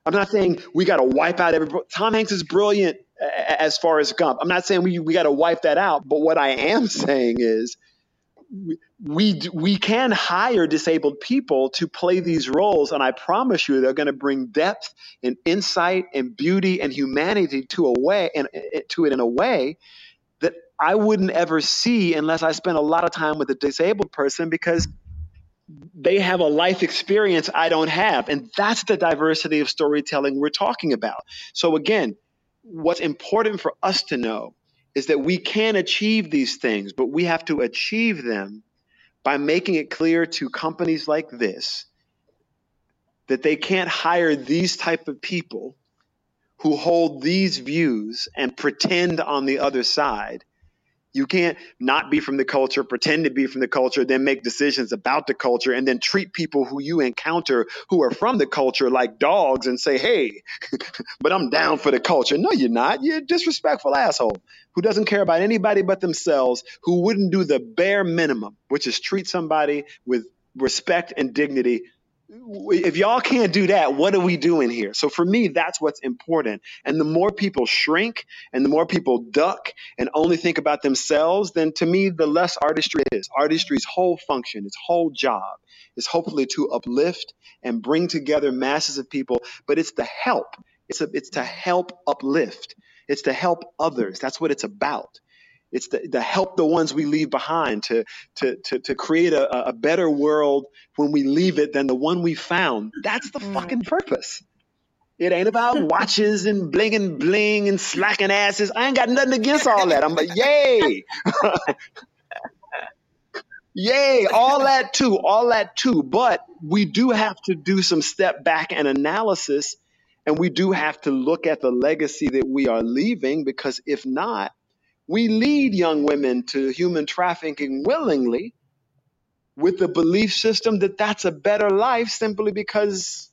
I'm not saying we got to wipe out every. Tom Hanks is brilliant as far as Gump. I'm not saying we, we got to wipe that out. But what I am [LAUGHS] saying is we we we can hire disabled people to play these roles and i promise you they're going to bring depth and insight and beauty and humanity to a way and to it in a way that i wouldn't ever see unless i spent a lot of time with a disabled person because they have a life experience i don't have. And that's the diversity of storytelling we're talking about. So again what's important for us to know is that we can achieve these things, but we have to achieve them by making it clear to companies like this that they can't hire these type of people who hold these views and pretend on the other side you can't not be from the culture, pretend to be from the culture, then make decisions about the culture, and then treat people who you encounter who are from the culture like dogs and say, hey, [LAUGHS] but I'm down for the culture. No, you're not. You're a disrespectful asshole who doesn't care about anybody but themselves, who wouldn't do the bare minimum, which is treat somebody with respect and dignity if y'all can't do that, what are we doing here? So for me, that's what's important. And the more people shrink and the more people duck and only think about themselves, then to me, the less artistry is. Artistry's whole function, its whole job is hopefully to uplift and bring together masses of people, but it's to help. It's, a, it's to help uplift. It's to help others. That's what it's about. It's to, to help the ones we leave behind, to, to, to, to create a, a better world when we leave it than the one we found. That's the mm. fucking purpose. It ain't about [LAUGHS] watches and bling and bling and slacking asses. I ain't got nothing against all that. I'm like, yay. [LAUGHS] yay, all that too, all that too. But we do have to do some step back and analysis, and we do have to look at the legacy that we are leaving because if not, we lead young women to human trafficking willingly with the belief system that that's a better life simply because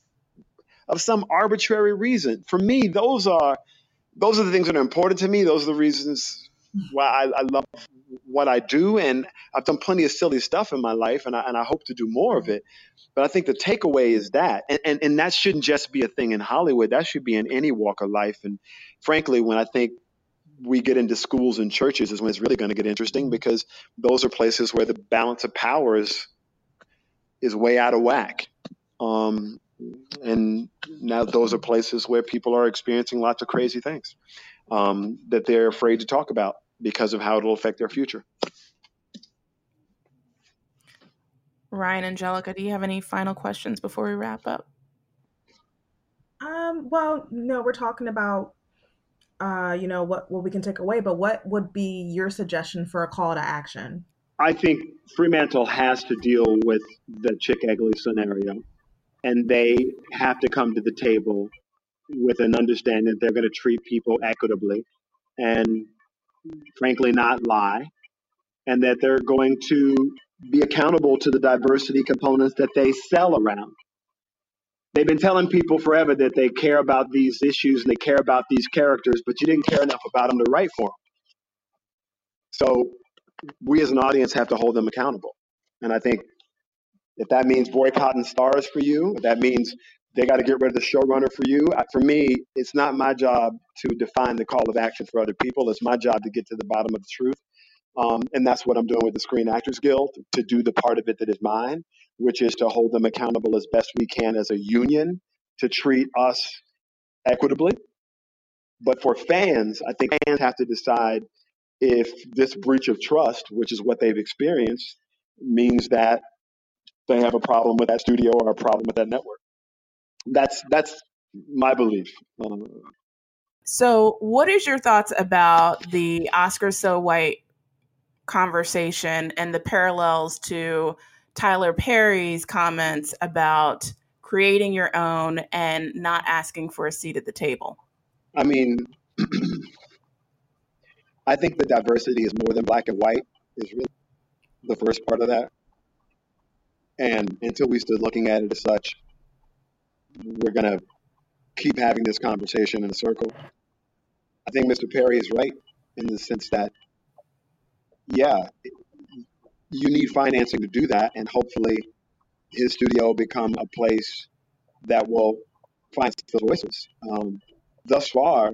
of some arbitrary reason. For me, those are those are the things that are important to me. Those are the reasons why I, I love what I do, and I've done plenty of silly stuff in my life, and I, and I hope to do more of it. But I think the takeaway is that, and, and, and that shouldn't just be a thing in Hollywood. That should be in any walk of life. And frankly, when I think we get into schools and churches is when it's really going to get interesting because those are places where the balance of power is is way out of whack. Um, and now those are places where people are experiencing lots of crazy things um, that they're afraid to talk about because of how it'll affect their future. Ryan, Angelica, do you have any final questions before we wrap up? Um, well, no, we're talking about uh, you know, what what we can take away, but what would be your suggestion for a call to action? I think Fremantle has to deal with the Chic Eglee scenario, and they have to come to the table with an understanding that they're going to treat people equitably and, frankly, not lie, and that they're going to be accountable to the diversity components that they sell around. They've been telling people forever that they care about these issues and they care about these characters, but you didn't care enough about them to write for them. So we as an audience have to hold them accountable. And I think if that means boycotting Starz for you, if that means they got to get rid of the showrunner for you. For me, it's not my job to define the call of action for other people. It's my job to get to the bottom of the truth. Um, and that's what I'm doing with the Screen Actors Guild to do the part of it that is mine which is to hold them accountable as best we can as a union to treat us equitably. But for fans, I think fans have to decide if this breach of trust, which is what they've experienced, means that they have a problem with that studio or a problem with that network. That's that's my belief. Um, so, what is your thoughts about the Oscar so white conversation and the parallels to Tyler Perry's comments about creating your own and not asking for a seat at the table? I mean, [CLEARS THROAT] I think the diversity is more than black and white, is really the first part of that. And until we stood looking at it as such, we're going to keep having this conversation in a circle. I think Mr. Perry is right in the sense that, yeah, you need financing to do that, and hopefully, his studio will become a place that will find those voices. Um, thus far,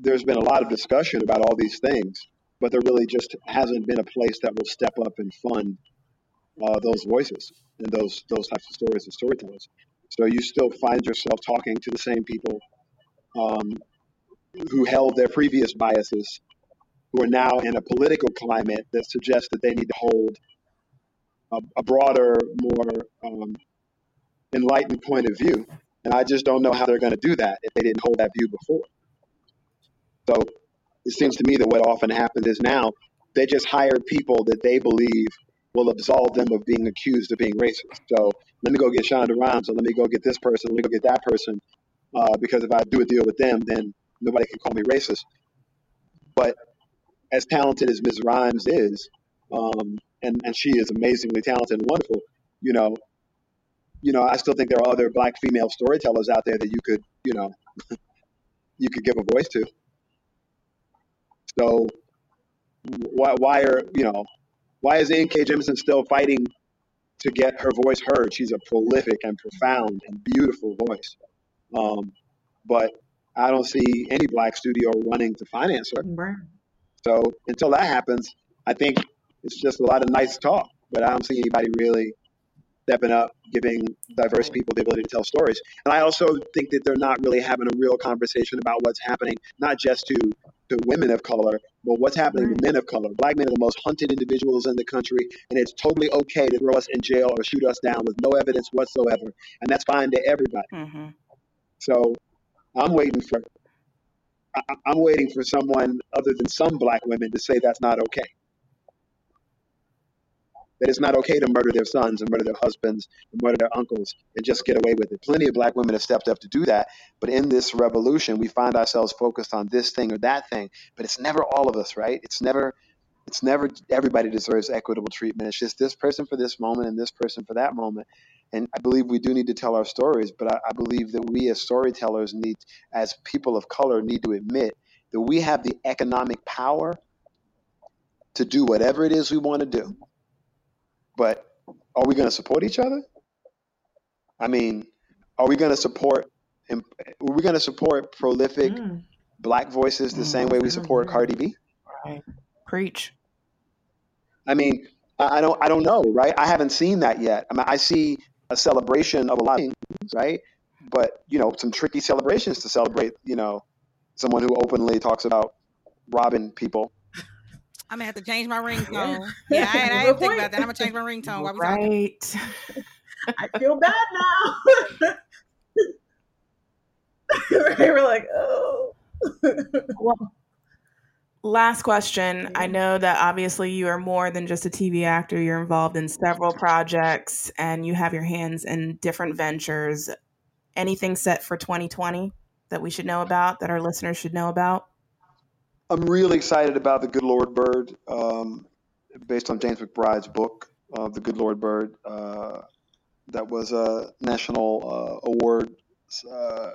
there's been a lot of discussion about all these things, but there really just hasn't been a place that will step up and fund uh, those voices and those those types of stories and storytellers. So you still find yourself talking to the same people um, who held their previous biases who are now in a political climate that suggests that they need to hold a, a broader, more um, enlightened point of view. And I just don't know how they're going to do that if they didn't hold that view before. So it seems to me that what often happens is now they just hire people that they believe will absolve them of being accused of being racist. So let me go get Shonda Rhimes, or let me go get this person, let me go get that person, uh, because if I do a deal with them, then nobody can call me racist. But as talented as Ms. Rhimes is, um, and and she is amazingly talented and wonderful. You know, you know, I still think there are other black female storytellers out there that you could, you know, [LAUGHS] you could give a voice to. So, why why are you know, why is N.K. Jemisin still fighting to get her voice heard? She's a prolific and profound and beautiful voice. Um, but I don't see any black studio running to finance her. Right. So until that happens, I think it's just a lot of nice talk, but I don't see anybody really stepping up, giving diverse people the ability to tell stories. And I also think that they're not really having a real conversation about what's happening, not just to, to women of color, but what's happening to men of color. Black men are the most hunted individuals in the country, and it's totally okay to throw us in jail or shoot us down with no evidence whatsoever. And that's fine to everybody. Mm-hmm. So I'm waiting for I, am waiting for someone other than some black women to say that's not okay. That it's not okay to murder their sons and murder their husbands and murder their uncles and just get away with it. Plenty of black women have stepped up to do that. But in this revolution, we find ourselves focused on this thing or that thing. But it's never all of us, right? It's never it's never everybody deserves equitable treatment. It's just this person for this moment and this person for that moment. And I believe we do need to tell our stories, but I, I believe that we as storytellers need, as people of color, need to admit that we have the economic power to do whatever it is we want to do. But are we going to support each other? I mean, are we going to support? Are we going to support prolific mm. black voices the mm, same way we support Cardi B? Right. Preach. I mean, I don't, I don't know, right? I haven't seen that yet. I mean, I see a celebration of a lot. of things, right? But you know, some tricky celebrations to celebrate. You know, someone who openly talks about robbing people. I'm gonna have to change my [LAUGHS] ringtone. Yeah, I, I didn't think about that. I'm gonna change my ringtone while we talking. Right. I feel bad now. [LAUGHS] right? We're like, oh. Well, last question. I know that obviously you are more than just a TV actor. You're involved in several projects and you have your hands in different ventures. Anything set for 2020 that we should know about, that our listeners should know about? I'm really excited about The Good Lord Bird, um, based on James McBride's book, uh, The Good Lord Bird. Uh, that was a national uh, award uh,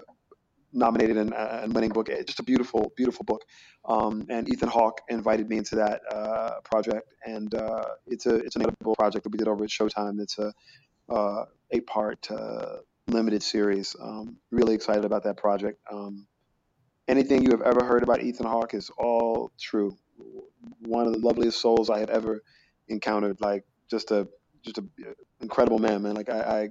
nominated and, and, winning book. It's just a beautiful, beautiful book. Um, and Ethan Hawke invited me into that uh, project, and uh, it's a it's an incredible project that we did over at Showtime. It's a uh, eight part uh, limited series. Um, really excited about that project. Um, anything you have ever heard about Ethan Hawke is all true. One of the loveliest souls I have ever encountered. Like just a just a incredible man, man. Like I, I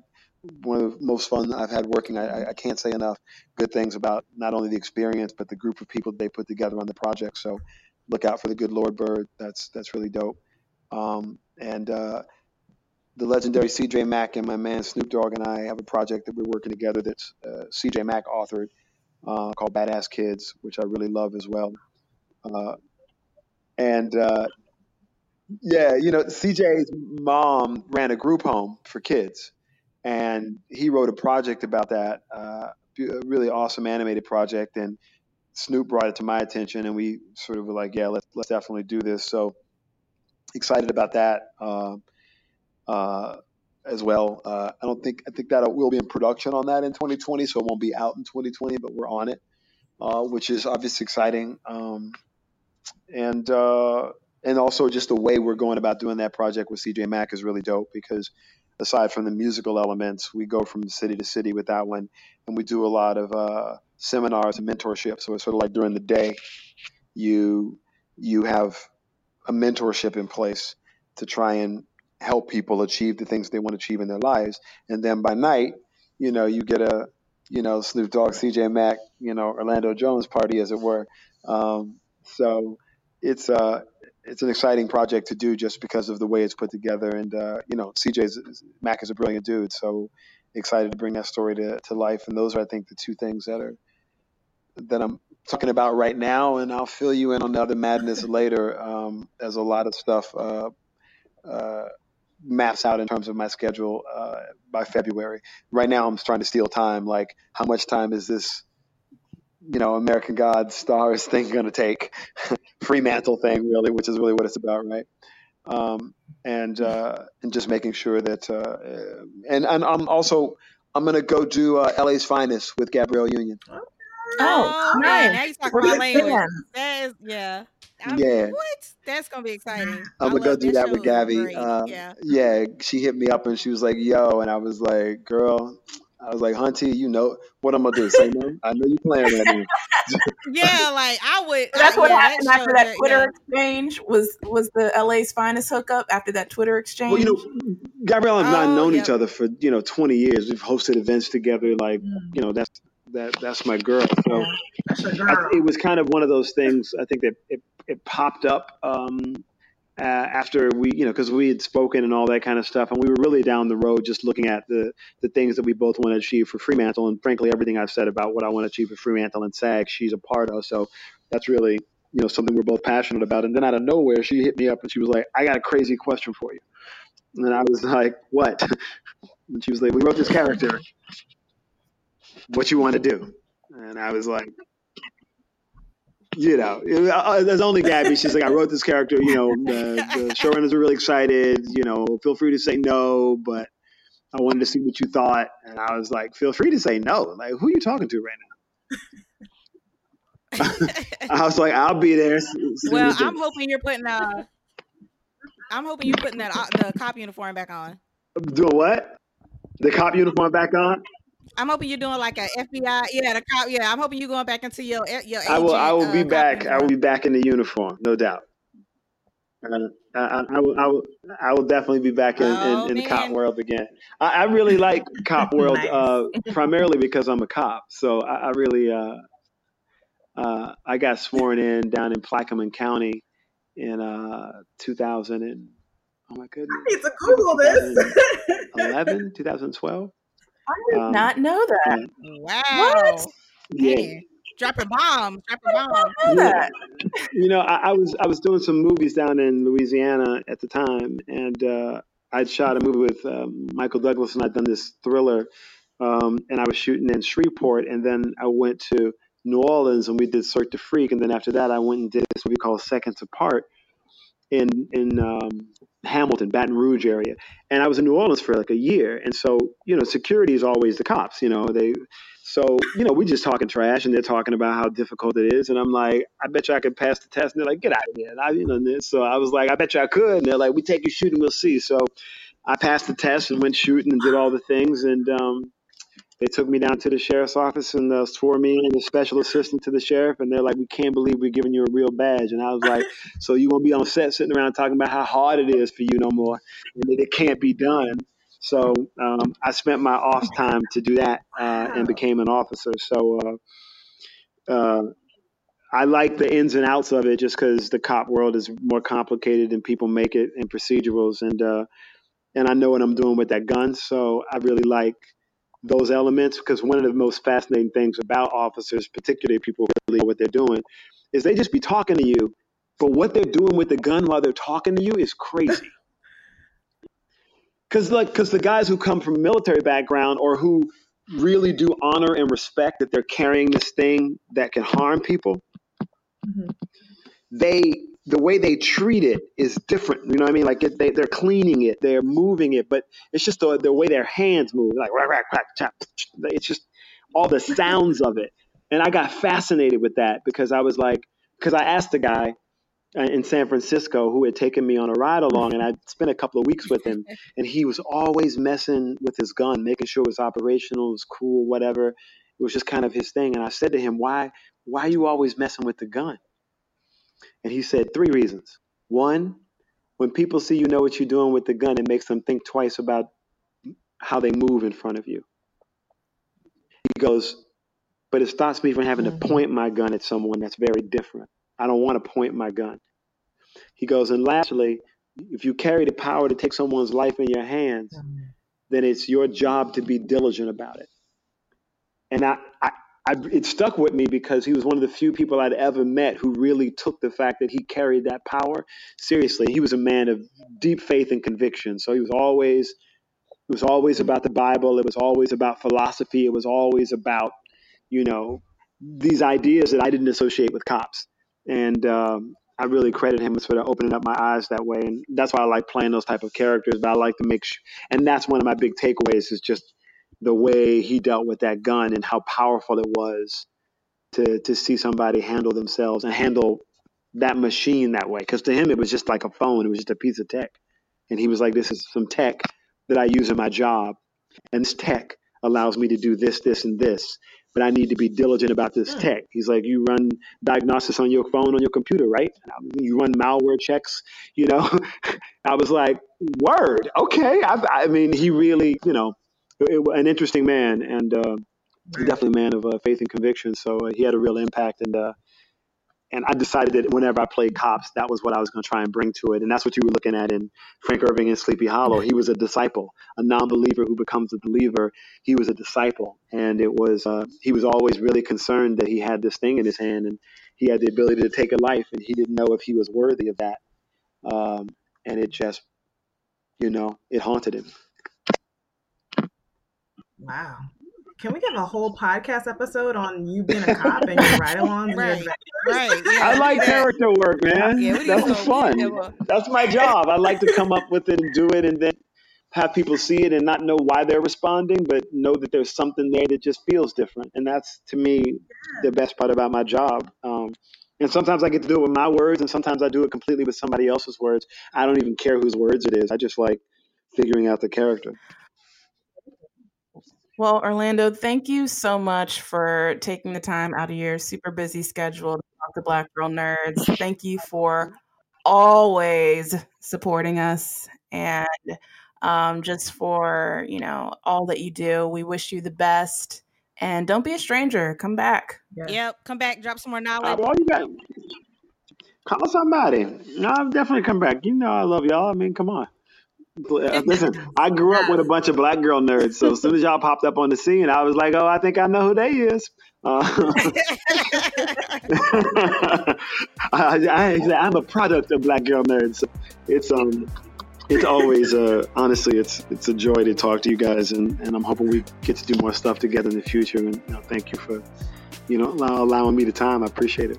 one of the most fun I've had working. I, I can't say enough good things about not only the experience but the group of people they put together on the project. So look out for the Good Lord Bird. That's that's really dope. Um, and uh, the legendary CJ Mack and my man Snoop Dogg and I have a project that we're working together that's uh, CJ Mack authored uh, called Badass Kids, which I really love as well. Uh, and uh, yeah, you know, CJ's mom ran a group home for kids and he wrote a project about that, uh, a really awesome animated project. And Snoop brought it to my attention, and we sort of were like, "Yeah, let's let's definitely do this." So excited about that uh, uh, as well. Uh, I don't think I think that we'll be in production on that in 2020, so it won't be out in 2020, but we're on it, uh, which is obviously exciting. Um, and uh, and also just the way we're going about doing that project with CJ Mack is really dope because aside from the musical elements, we go from city to city with that one, and we do a lot of uh, seminars and mentorship. So it's sort of like during the day, you you have a mentorship in place to try and help people achieve the things they want to achieve in their lives, and then by night, you know, you get a you know Snoop Dogg, C.J. Mack, you know Orlando Jones party, as it were. Um, so it's uh it's an exciting project to do just because of the way it's put together. And uh, you know, CJ's Mack is a brilliant dude, so excited to bring that story to, to life. And those are, I think, the two things that are that I'm talking about right now. And I'll fill you in on the other madness later. Um, there's a lot of stuff uh, uh, maps out in terms of my schedule uh, by February. Right now, I'm trying to steal time. Like, how much time is this? you know, American Gods, Starz thing going to take, [LAUGHS] Fremantle thing really, which is really what it's about, right? Um, and uh, and just making sure that, uh, and and I'm also I'm going to go do uh, LA's Finest with Gabrielle Union. Oh, oh nice. Now you talking about language. That is, yeah. I'm, yeah. What? That's gonna be exciting. I'm gonna go do that with Gabby. Uh, yeah. Yeah. She hit me up and she was like, "Yo," and I was like, "Girl, I was like, Hunty, you know what I'm gonna do? Say no. I know you playing with me. [LAUGHS] yeah, like I would. That's I, what yeah, happened after that, Twitter yeah. exchange. Was was the LA's finest hookup after that Twitter exchange? Well, you know, Gabrielle and I have oh, known each other for you know 20 years. We've hosted events together. Like mm. you know, that's that that's my girl. So girl. I, it was kind of one of those things. I think that it, it popped up. Um, uh, after we, you know, because we had spoken and all that kind of stuff, and we were really down the road just looking at the the things that we both want to achieve for Fremantle, and frankly, everything I've said about what I want to achieve for Fremantle and SAG, she's a part of. So that's really, you know, something we're both passionate about. And then out of nowhere, she hit me up and she was like, "I got a crazy question for you," and I was like, "What?" [LAUGHS] And she was like, "We wrote this character. What you want to do?" And I was like, you know, there's only Gabby. She's like, I wrote this character. You know, the, the [LAUGHS] showrunners are really excited. You know, feel free to say no, but I wanted to see what you thought. And I was like, feel free to say no. Like, who are you talking to right now? [LAUGHS] I was like, I'll be there. Well, I'm hoping you're putting uh, I'm hoping you're putting that uh, the cop uniform back on. Doing what? The cop uniform back on? I'm hoping you're doing like a FBI. Yeah, the cop. Yeah, I'm hoping you're going back into your your. Agent, I will. I will uh, be back. I will be back in the uniform, no doubt. Uh, I, I, will, I, will, I will definitely be back in, oh, in, in the cop world again. I, I really like cop [LAUGHS] world nice. uh, primarily because I'm a cop. So I, I really, uh, uh, I got sworn in down in Plaquemine County in uh, 2000 and oh my goodness, I need to Google this. 2011, [LAUGHS] 2012. I did um, not know that. Wow. What? Yeah dropping bombs, dropping bombs. Yeah. You know, I, I, was I was doing some movies down in Louisiana at the time, and uh, I'd shot a movie with um, Michael Douglas, and I'd done this thriller, um, and I was shooting in Shreveport, and then I went to New Orleans, and we did Cirque du Freak, and then after that, I went and did this what movie called Seconds Apart in in um, Hamilton, Baton Rouge area, and I was in New Orleans for like a year, and so you know, security is always the cops. You know, they so, you know, we just talking trash and they're talking about how difficult it is. And I'm like, I bet you I could pass the test. And they're like, get out of here. And I, you know, so I was like, I bet you I could. And they're like, we take you shooting, we'll see. So I passed the test and went shooting and did all the things. And um, they took me down to the sheriff's office and uh, swore me and the special assistant to the sheriff. And they're like, we can't believe we're giving you a real badge. And I was like, so you won't be on set sitting around talking about how hard it is for you no more and it can't be done. So um, I spent my off time to do that uh, and became an officer. So uh, uh, I like the ins and outs of it just because the cop world is more complicated than people make it in procedurals. And, uh, and I know what I'm doing with that gun. So I really like those elements because one of the most fascinating things about officers, particularly people who really know what they're doing, is they just be talking to you. But what they're doing with the gun while they're talking to you is crazy [LAUGHS] because like because the guys who come from military background or who really do honor and respect that they're carrying this thing that can harm people mm-hmm. They the way they treat it is different you know what i mean like it, they, they're cleaning it they're moving it but it's just the, the way their hands move like rack, rack, crack, chop. it's just all the sounds of it and i got fascinated with that because i was like because i asked the guy in San Francisco who had taken me on a ride along, and I spent a couple of weeks with him, [LAUGHS] and he was always messing with his gun, making sure it was operational, it was cool, whatever. It was just kind of his thing. And I said to him, "Why, why are you always messing with the gun?" And he said three reasons. One, when people see you know what you're doing with the gun, it makes them think twice about how they move in front of you. He goes, but it stops me from having to mm-hmm. point my gun at someone that's very different. I don't want to point my gun. He goes, and lastly, if you carry the power to take someone's life in your hands, then it's your job to be diligent about it. And I, I, I, it stuck with me because he was one of the few people I'd ever met who really took the fact that he carried that power seriously. He was a man of deep faith and conviction. So he was always, it was always about the Bible. It was always about philosophy. It was always about, you know, these ideas that I didn't associate with cops and um, I really credit him for opening up my eyes that way, and that's why I like playing those type of characters. But I like to make sure, and that's one of my big takeaways is just the way he dealt with that gun and how powerful it was to to see somebody handle themselves and handle that machine that way. Because to him, it was just like a phone; it was just a piece of tech, and he was like, "This is some tech that I use in my job, and this tech allows me to do this, this, and this." but I need to be diligent about this hmm. tech. He's like, you run diagnosis on your phone, on your computer, right? You run malware checks, you know? [LAUGHS] I was like, word, okay. I, I mean, he really, you know, it, an interesting man and uh, definitely a man of uh, faith and conviction. So uh, he had a real impact. And uh, and I decided that whenever I played cops, that was what I was going to try and bring to it. And that's what you were looking at in Frank Irving and Sleepy Hollow. He was a disciple, a non-believer who becomes a believer. He was a disciple, and it was uh, he was always really concerned that he had this thing in his hand and he had the ability to take a life, and he didn't know if he was worthy of that. Um, and it just, you know, it haunted him. Wow. Can we get a whole podcast episode on you being a cop and your ride-alongs? [LAUGHS] right, right. Yeah, I like character work, man. Yeah, That's fun. That's my job. I like to come up with it and do it, and then have people see it and not know why they're responding, but know that there's something there that just feels different. And that's to me the best part about my job. Um, and sometimes I get to do it with my words, and sometimes I do it completely with somebody else's words. I don't even care whose words it is. I just like figuring out the character. Well, Orlando, thank you so much for taking the time out of your super busy schedule to talk to Black Girl Nerds. Thank you for always supporting us and um, just for you know all that you do. We wish you the best, and don't be a stranger. Come back. Yes. Yep, come back. Drop some more knowledge. Uh, well, you got call somebody. No, I'll definitely come back. You know I love y'all. I mean, come on. Uh, listen, I grew up with a bunch of black girl nerds, so as soon as y'all popped up on the scene, I was like, "Oh, I think I know who they is." Uh, [LAUGHS] I, am a product of black girl nerds. So it's um, it's always uh, honestly, it's it's a joy to talk to you guys, and, and I'm hoping we get to do more stuff together in the future. And you know, thank you for you know allowing me the time. I appreciate it.